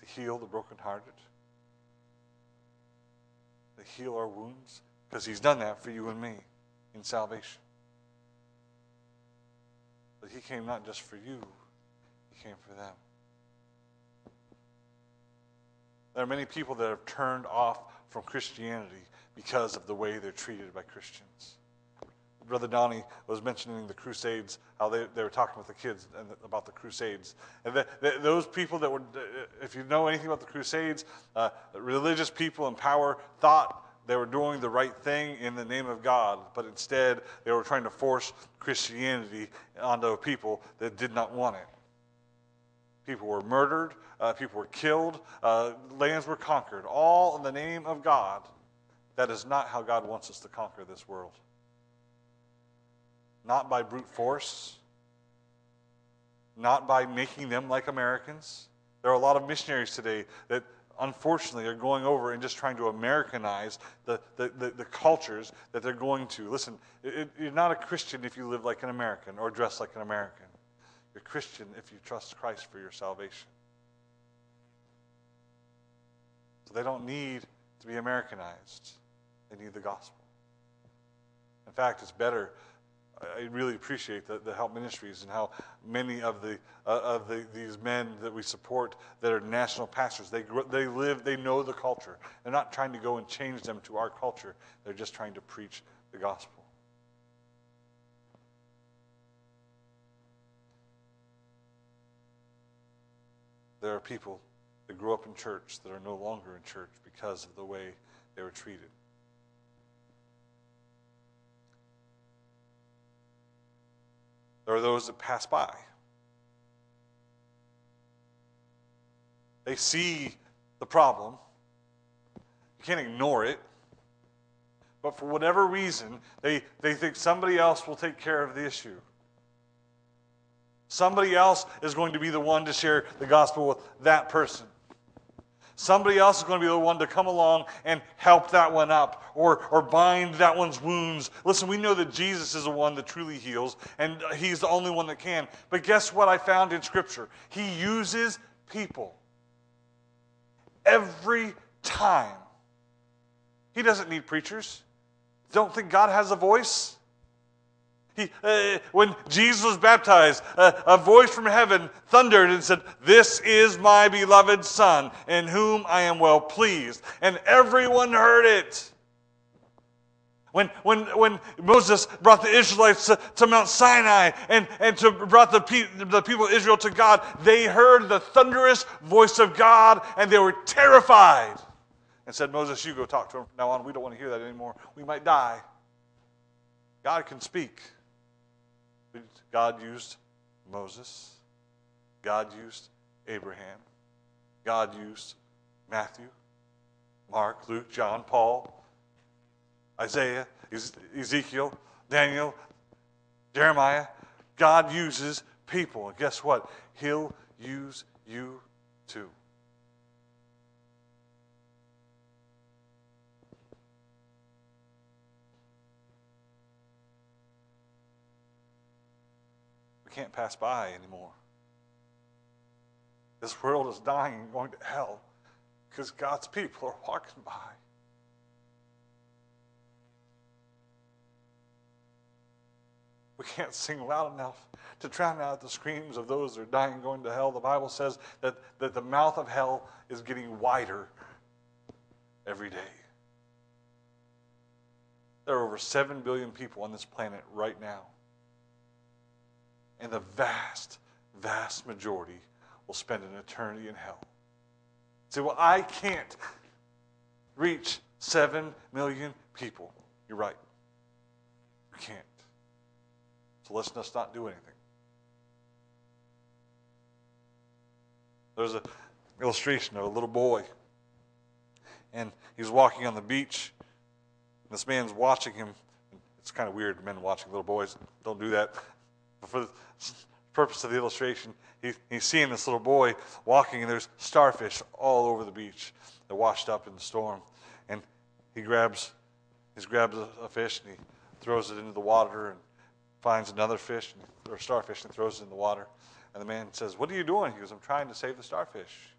to heal the brokenhearted, to heal our wounds, because he's done that for you and me in salvation. But he came not just for you, he came for them. There are many people that have turned off from Christianity because of the way they're treated by Christians. Brother Donnie was mentioning the Crusades, how they, they were talking with the kids and about the Crusades. And the, the, those people that were, if you know anything about the Crusades, uh, religious people in power thought they were doing the right thing in the name of God, but instead they were trying to force Christianity onto people that did not want it. People were murdered, uh, people were killed, uh, lands were conquered, all in the name of God. That is not how God wants us to conquer this world not by brute force, not by making them like Americans. There are a lot of missionaries today that unfortunately are going over and just trying to Americanize the, the, the, the cultures that they're going to. Listen, it, you're not a Christian if you live like an American or dress like an American. You're Christian if you trust Christ for your salvation. So they don't need to be Americanized, they need the gospel. In fact, it's better I really appreciate the, the help ministries and how many of the uh, of the, these men that we support that are national pastors they they live they know the culture. They're not trying to go and change them to our culture. They're just trying to preach the gospel. There are people that grew up in church that are no longer in church because of the way they were treated. There are those that pass by. They see the problem. You can't ignore it. But for whatever reason, they, they think somebody else will take care of the issue. Somebody else is going to be the one to share the gospel with that person. Somebody else is going to be the one to come along and help that one up or, or bind that one's wounds. Listen, we know that Jesus is the one that truly heals, and uh, he's the only one that can. But guess what I found in Scripture? He uses people every time. He doesn't need preachers, don't think God has a voice? He, uh, when Jesus was baptized, uh, a voice from heaven thundered and said, This is my beloved Son, in whom I am well pleased. And everyone heard it. When, when, when Moses brought the Israelites to, to Mount Sinai and, and to brought the, pe- the people of Israel to God, they heard the thunderous voice of God and they were terrified and said, Moses, you go talk to him from now on. We don't want to hear that anymore. We might die. God can speak. God used Moses. God used Abraham. God used Matthew, Mark, Luke, John, Paul, Isaiah, Ezekiel, Daniel, Jeremiah. God uses people. And guess what? He'll use you too. We can't pass by anymore. This world is dying and going to hell because God's people are walking by. We can't sing loud enough to drown out the screams of those that are dying going to hell. The Bible says that, that the mouth of hell is getting wider every day. There are over 7 billion people on this planet right now. And the vast, vast majority will spend an eternity in hell. Say, well, I can't reach 7 million people. You're right. You can't. So let's just not do anything. There's an illustration of a little boy, and he's walking on the beach. And This man's watching him. It's kind of weird, men watching little boys. Don't do that. For the purpose of the illustration, he, he's seeing this little boy walking, and there's starfish all over the beach. They're washed up in the storm. And he grabs, he grabs a, a fish and he throws it into the water and finds another fish or starfish and throws it in the water. And the man says, What are you doing? He goes, I'm trying to save the starfish.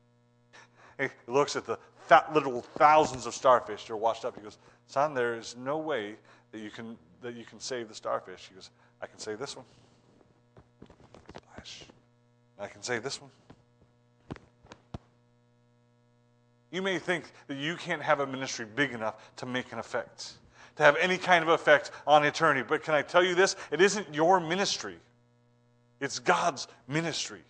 He looks at the th- little thousands of starfish that are washed up. He goes, Son, there is no way that you can, that you can save the starfish. He goes, I can save this one. I can say this one. You may think that you can't have a ministry big enough to make an effect, to have any kind of effect on eternity. But can I tell you this? It isn't your ministry, it's God's ministry.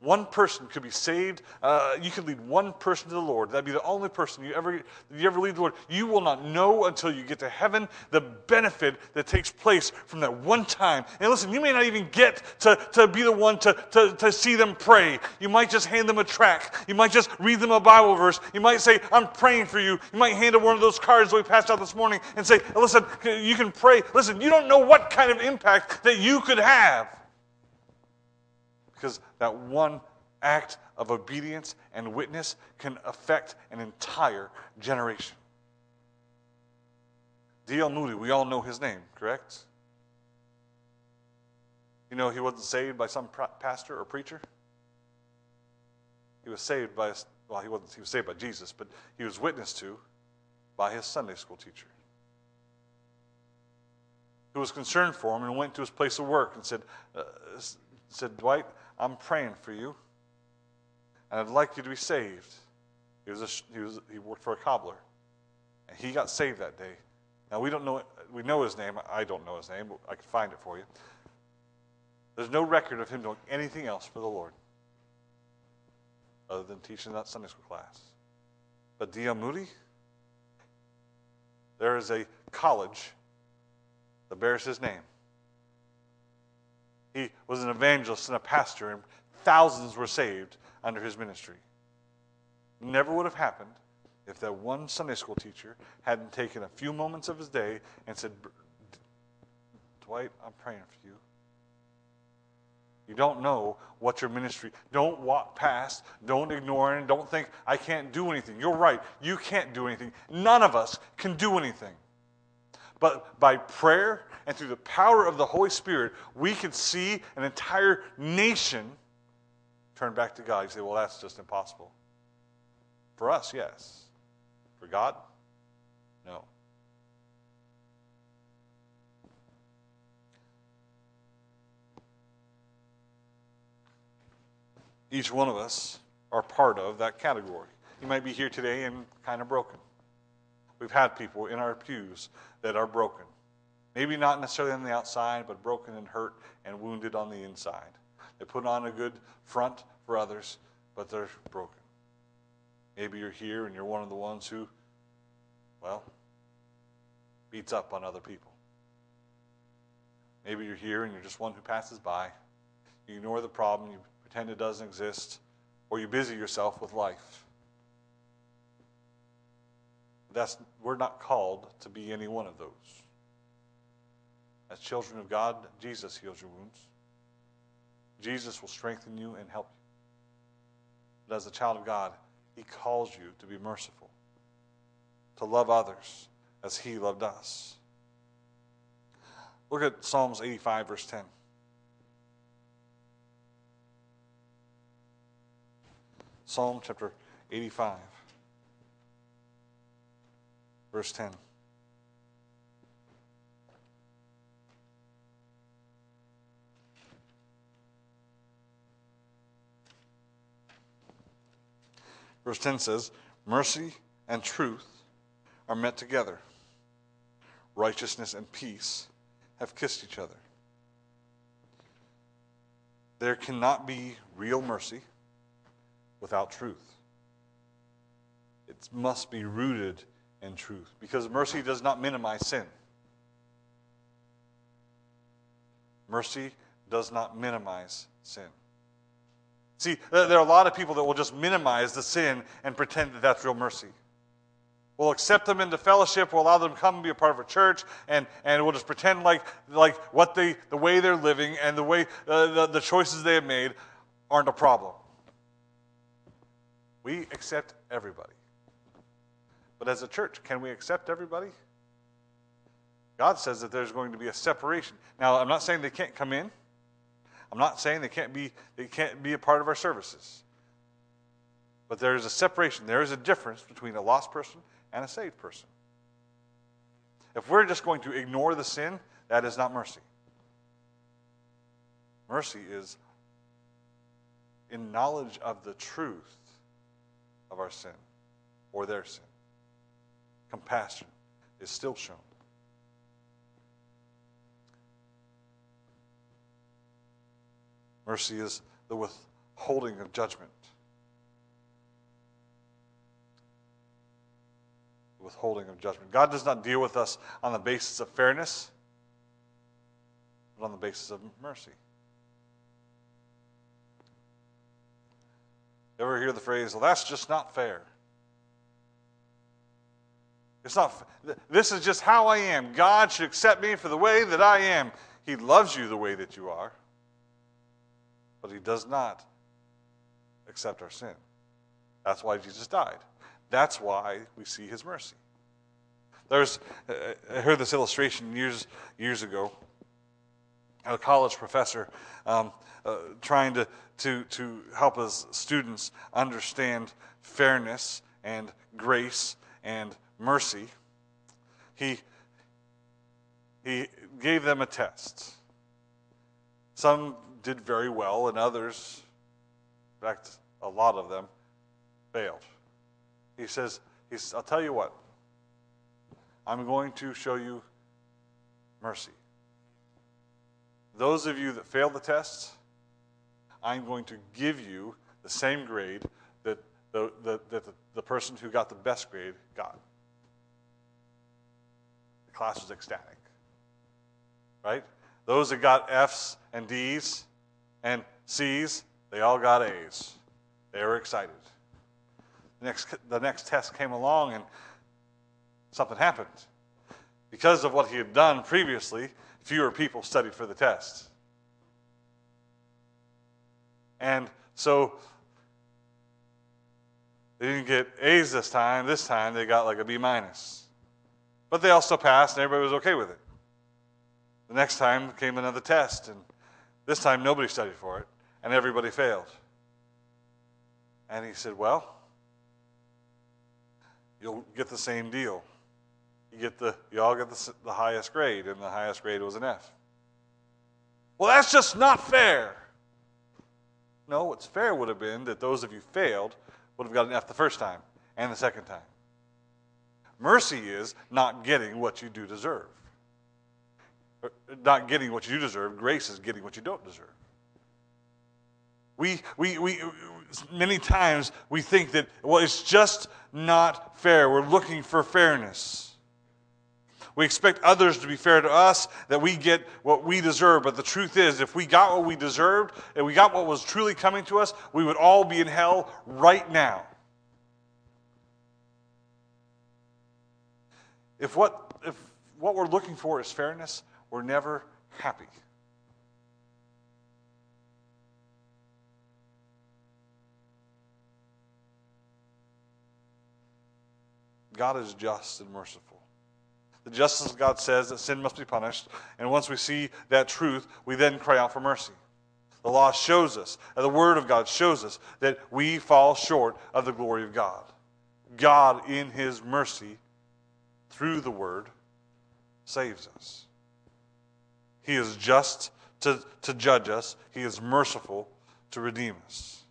One person could be saved. Uh, you could lead one person to the Lord. That'd be the only person you ever you ever lead the Lord. You will not know until you get to heaven the benefit that takes place from that one time. And listen, you may not even get to, to be the one to, to, to see them pray. You might just hand them a track. You might just read them a Bible verse. You might say, I'm praying for you. You might hand them one of those cards that we passed out this morning and say, listen, you can pray. Listen, you don't know what kind of impact that you could have because that one act of obedience and witness can affect an entire generation. D.L. Moody, we all know his name, correct? You know, he wasn't saved by some pastor or preacher. He was saved by, well, he wasn't, he was saved by Jesus, but he was witnessed to by his Sunday school teacher. Who was concerned for him and went to his place of work and said, uh, said Dwight, I'm praying for you, and I'd like you to be saved. He, was a, he, was, he worked for a cobbler, and he got saved that day. Now, we don't know, we know his name. I don't know his name, but I can find it for you. There's no record of him doing anything else for the Lord other than teaching that Sunday school class. But. Moody, there is a college that bears his name. He was an evangelist and a pastor, and thousands were saved under his ministry. Never would have happened if that one Sunday school teacher hadn't taken a few moments of his day and said, Dwight, I'm praying for you. You don't know what your ministry. Don't walk past. Don't ignore it. Don't think I can't do anything. You're right. You can't do anything. None of us can do anything. But by prayer and through the power of the Holy Spirit, we can see an entire nation turn back to God. You say, well, that's just impossible. For us, yes. For God, no. Each one of us are part of that category. You might be here today and kind of broken. We've had people in our pews that are broken. Maybe not necessarily on the outside, but broken and hurt and wounded on the inside. They put on a good front for others, but they're broken. Maybe you're here and you're one of the ones who, well, beats up on other people. Maybe you're here and you're just one who passes by. You ignore the problem, you pretend it doesn't exist, or you busy yourself with life. That's, we're not called to be any one of those. As children of God, Jesus heals your wounds. Jesus will strengthen you and help you. But as a child of God, He calls you to be merciful, to love others as He loved us. Look at Psalms 85, verse 10. Psalm chapter 85, verse 10. Verse 10 says, Mercy and truth are met together, righteousness and peace have kissed each other. There cannot be real mercy without truth. It must be rooted in truth because mercy does not minimize sin. Mercy does not minimize sin. See, there are a lot of people that will just minimize the sin and pretend that that's real mercy. We'll accept them into fellowship. We'll allow them to come and be a part of a church, and, and we'll just pretend like, like what they, the way they're living and the way uh, the, the choices they have made aren't a problem. We accept everybody. But as a church, can we accept everybody? God says that there's going to be a separation. Now, I'm not saying they can't come in. I'm not saying they can't be, they can't be a part of our services. But there is a separation. There is a difference between a lost person and a saved person. If we're just going to ignore the sin, that is not mercy. Mercy is in knowledge of the truth of our sin or their sin. Compassion is still shown. Mercy is the withholding of judgment. Withholding of judgment. God does not deal with us on the basis of fairness, but on the basis of mercy. Ever hear the phrase, well, that's just not fair? It's not, this is just how I am. God should accept me for the way that I am. He loves you the way that you are but he does not accept our sin. That's why Jesus died. That's why we see his mercy. There's, I heard this illustration years, years ago. A college professor um, uh, trying to, to, to help his students understand fairness and grace and mercy. He, he gave them a test. Some did very well, and others, in fact, a lot of them, failed. He says, he's, I'll tell you what, I'm going to show you mercy. Those of you that failed the test, I'm going to give you the same grade that the, the, the, the person who got the best grade got. Class was ecstatic. Right? Those that got F's and D's, and C's, they all got A's. They were excited. The next, the next test came along and something happened. Because of what he had done previously, fewer people studied for the test. And so they didn't get A's this time. This time they got like a B minus. But they all still passed and everybody was okay with it. The next time came another test and this time nobody studied for it, and everybody failed. And he said, Well, you'll get the same deal. You get the you all get the, the highest grade, and the highest grade was an F. Well, that's just not fair. No, what's fair would have been that those of you failed would have gotten an F the first time and the second time. Mercy is not getting what you do deserve. Uh, not getting what you deserve. Grace is getting what you don't deserve. We, we, we, many times we think that, well, it's just not fair. We're looking for fairness. We expect others to be fair to us, that we get what we deserve. But the truth is, if we got what we deserved and we got what was truly coming to us, we would all be in hell right now. If what, if what we're looking for is fairness, we're never happy. God is just and merciful. The justice of God says that sin must be punished, and once we see that truth, we then cry out for mercy. The law shows us, and the Word of God shows us, that we fall short of the glory of God. God, in His mercy, through the Word, saves us. He is just to, to judge us, He is merciful to redeem us.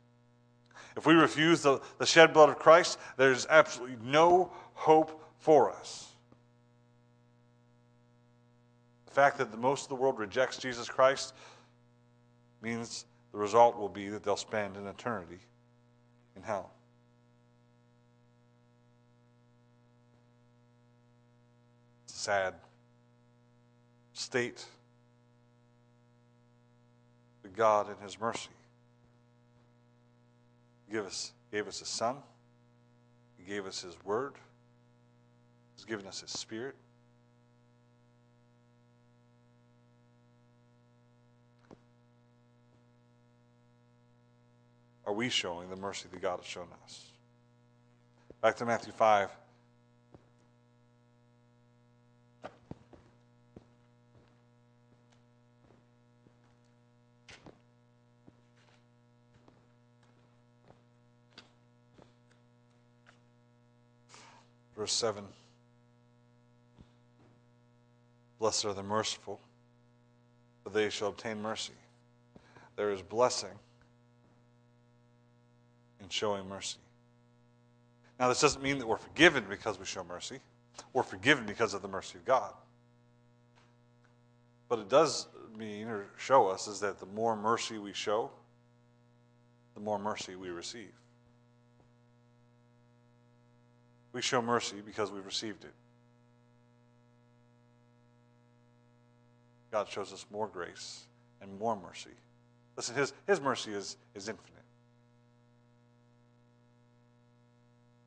If we refuse the, the shed blood of Christ, there's absolutely no hope for us. The fact that the, most of the world rejects Jesus Christ means the result will be that they'll spend an eternity in hell. Sad state. But God, in His mercy, give us, gave us a Son. He gave us His Word. He's given us His Spirit. Are we showing the mercy that God has shown us? Back to Matthew 5. Verse 7. Blessed are the merciful, for they shall obtain mercy. There is blessing in showing mercy. Now, this doesn't mean that we're forgiven because we show mercy. We're forgiven because of the mercy of God. But it does mean or show us is that the more mercy we show, the more mercy we receive. We show mercy because we've received it. God shows us more grace and more mercy. Listen, His, his mercy is, is infinite.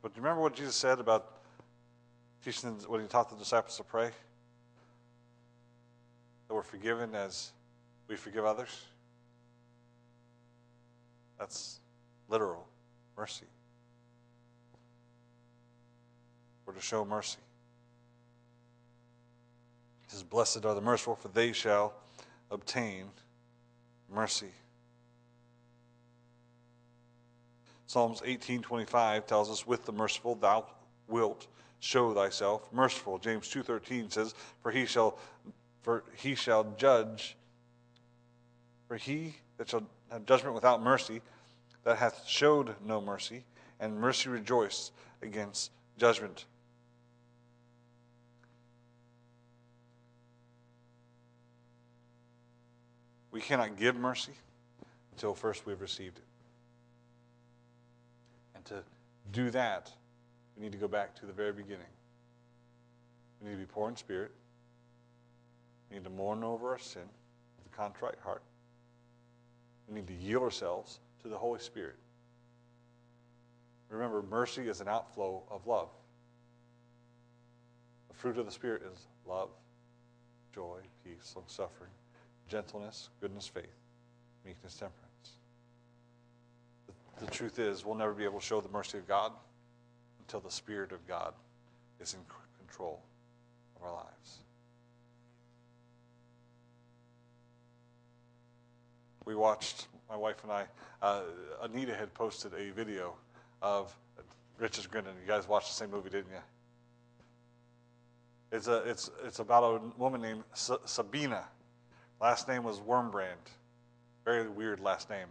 But do you remember what Jesus said about teaching when He taught the disciples to pray? That we're forgiven as we forgive others? That's literal mercy. We're to show mercy. He says, Blessed are the merciful, for they shall obtain mercy. Psalms 18:25 tells us, "With the merciful thou wilt show thyself merciful." James 2:13 says, "For he shall for he shall judge for he that shall have judgment without mercy that hath showed no mercy, and mercy rejoice against judgment." We cannot give mercy until first we've received it. And to do that, we need to go back to the very beginning. We need to be poor in spirit. We need to mourn over our sin with a contrite heart. We need to yield ourselves to the Holy Spirit. Remember, mercy is an outflow of love. The fruit of the Spirit is love, joy, peace, long suffering, gentleness, goodness, faith, meekness, temperance. The, the, truth is, we'll never be able to show the mercy of God until the Spirit of God is in control of our lives. We watched, my wife and I, uh, Anita had posted a video of Rich is. You guys watched the same movie, didn't you? It's, a, it's, it's about a woman named Sabina Last name was Wurmbrand. Very weird last name.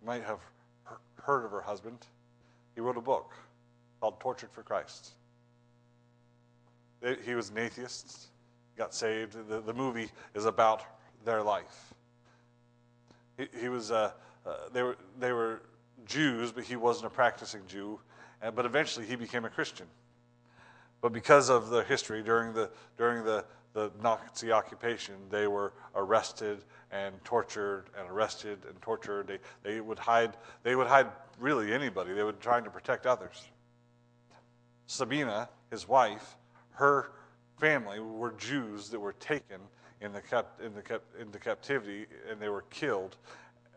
You might have heard of her husband. He wrote a book called Tortured for Christ. He was an atheist, got saved. The, the movie is about their life. He, he was, uh, uh, they, were, they were Jews, but he wasn't a practicing Jew. But eventually he became a Christian. But because of the history during the, during the, the Nazi occupation, they were arrested and tortured and arrested and tortured. They, they would hide, they would hide really anybody. They were trying to protect others. Sabina, his wife, her family were Jews that were taken in the, in the into captivity and they were killed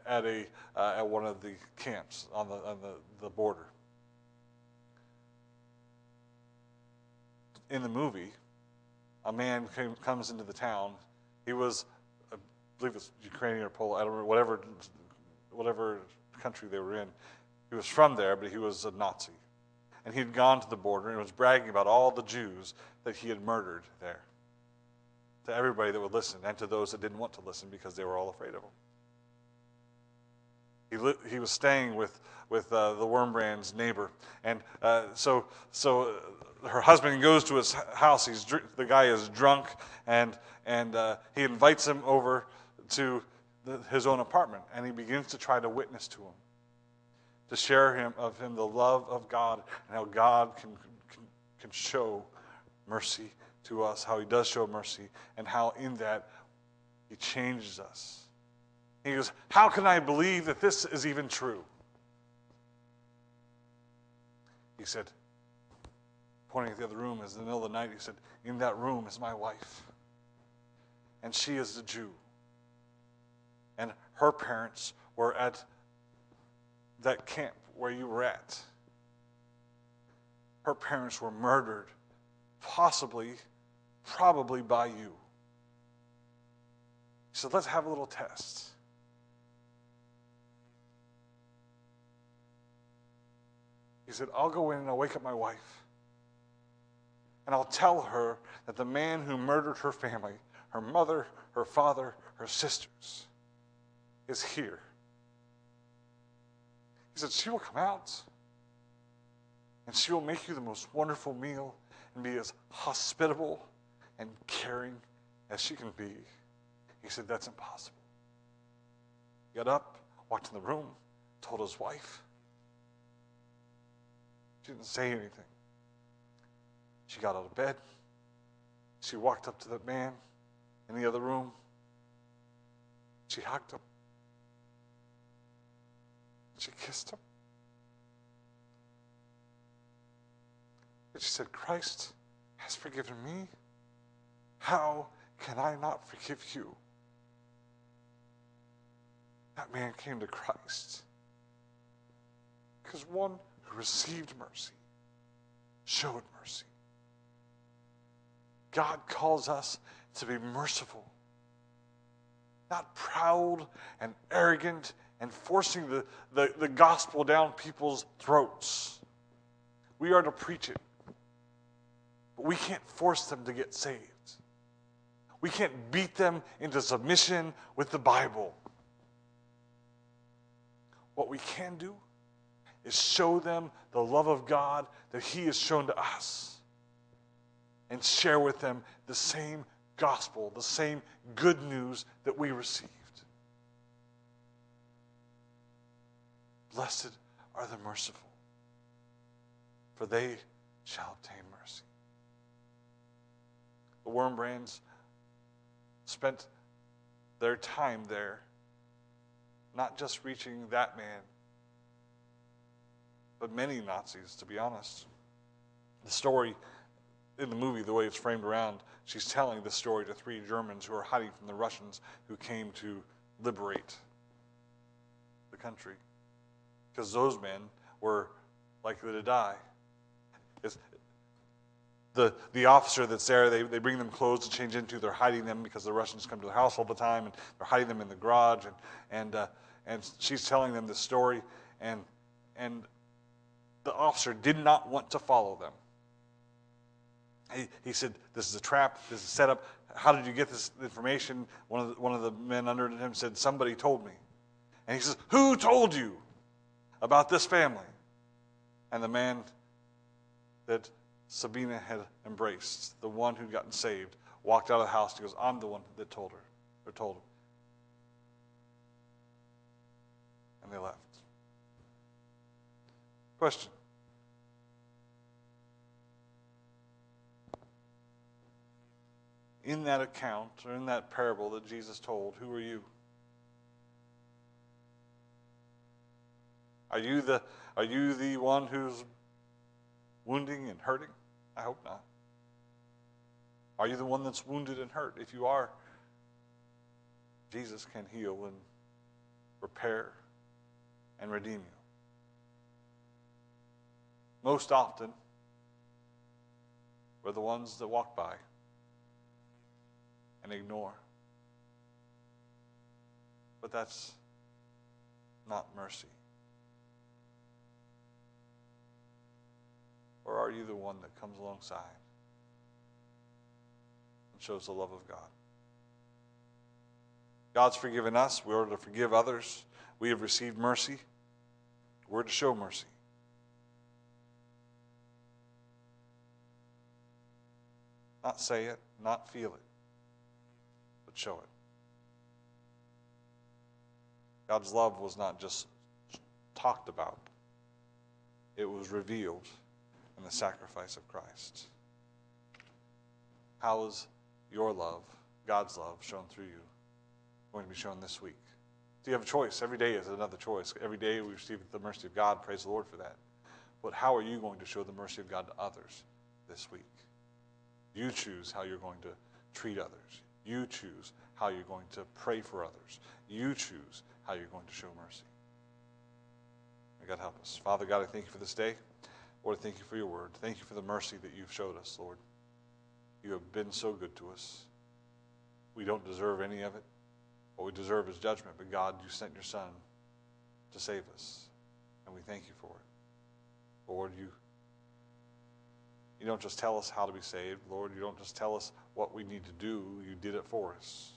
at, a, uh, at one of the camps on the, on the, the border. In the movie, a man came, comes into the town. He was, I believe it's Ukrainian or Polish, I don't remember, whatever, whatever country they were in. He was from there, but he was a Nazi and he'd gone to the border and was bragging about all the Jews that he had murdered there to everybody that would listen and to those that didn't want to listen because they were all afraid of him. He, li- he was staying with, with uh, the Wurmbrand's neighbor. And uh, so, so her husband goes to his house. He's the guy is drunk, and, and uh, he invites him over to the, his own apartment, and he begins to try to witness to him to share him of him the love of God and how God can, can, can show mercy to us, how he does show mercy, and how in that he changes us. He goes, How can I believe that this is even true? He said, pointing at the other room, as in the middle of the night, he said, In that room is my wife. And she is a Jew. And her parents were at that camp where you were at. Her parents were murdered, possibly, probably by you. He said, Let's have a little test. He said, I'll go in and I'll wake up my wife. And I'll tell her that the man who murdered her family, her mother, her father, her sisters, is here. He said, She will come out and she will make you the most wonderful meal and be as hospitable and caring as she can be. He said, That's impossible. He got up, walked in the room, told his wife. She didn't say anything. She got out of bed. She walked up to the man in the other room. She hugged him. She kissed him. And she said, Christ has forgiven me. How can I not forgive you? That man came to Christ because one who received mercy showed mercy. God calls us to be merciful, not proud and arrogant and forcing the, the, the gospel down people's throats. We are to preach it, but we can't force them to get saved. We can't beat them into submission with the Bible. What we can do is show them the love of God that He has shown to us and share with them the same gospel, the same good news that we received. Blessed are the merciful, for they shall obtain mercy. The Wurmbrands spent their time there, not just reaching that man, but many Nazis, to be honest. The story in the movie, the way it's framed around, she's telling the story to three Germans who are hiding from the Russians who came to liberate the country because those men were likely to die. It's, the, the officer that's there, they, they bring them clothes to change into. They're hiding them because the Russians come to the house all the time, and they're hiding them in the garage. And, and, uh, and she's telling them this story, and, and the officer did not want to follow them. He, said, This is a trap, this is a setup. How did you get this information? One of the, one of the men under him said, Somebody told me. And he says, Who told you about this family? And the man that Sabina had embraced, the one who'd gotten saved, walked out of the house. He goes, I'm the one that told her, or told him. And they left. Question In that account, or in that parable that Jesus told, who are you? Are you the, are you the one who's wounding and hurting? I hope not. Are you the one that's wounded and hurt? If you are, Jesus can heal and repair and redeem you. Most often, we're the ones that walk by and ignore. But that's not mercy. Or are you the one that comes alongside and shows the love of God? God's forgiven us. We are to forgive others. We have received mercy. We're to show mercy. Not say it, not feel it, but show it. God's love was not just talked about, it was revealed in the sacrifice of Christ. How is your love, God's love, shown through you, going to be shown this week? Do you have a choice? Every day is another choice. Every day we receive the mercy of God. Praise the Lord for that. But how are you going to show the mercy of God to others this week? You choose how you're going to treat others. You choose how you're going to pray for others. You choose how you're going to show mercy. May God help us. Father God, I thank you for this day. Lord, I thank you for your word. Thank you for the mercy that you've showed us, Lord. You have been so good to us. We don't deserve any of it. What we deserve is judgment, but God, you sent your Son to save us, and we thank you for it. Lord, you, you don't just tell us how to be saved. Lord, you don't just tell us what we need to do. You did it for us.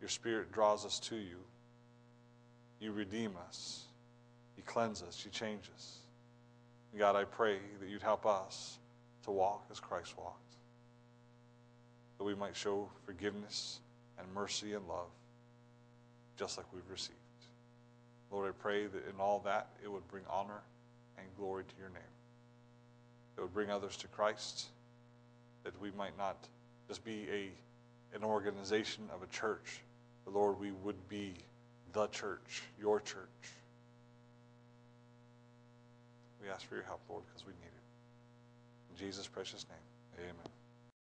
Your Spirit draws us to you. You redeem us. You cleanse us. You change us. God, I pray that you'd help us to walk as Christ walked, that we might show forgiveness and mercy and love just like we've received. Lord, I pray that in all that it would bring honor and glory to your name. It would bring others to Christ, that we might not just be a an organization of a church, but Lord, we would be the church, your church. We ask for your help, Lord, because we need it. In Jesus' precious name, amen.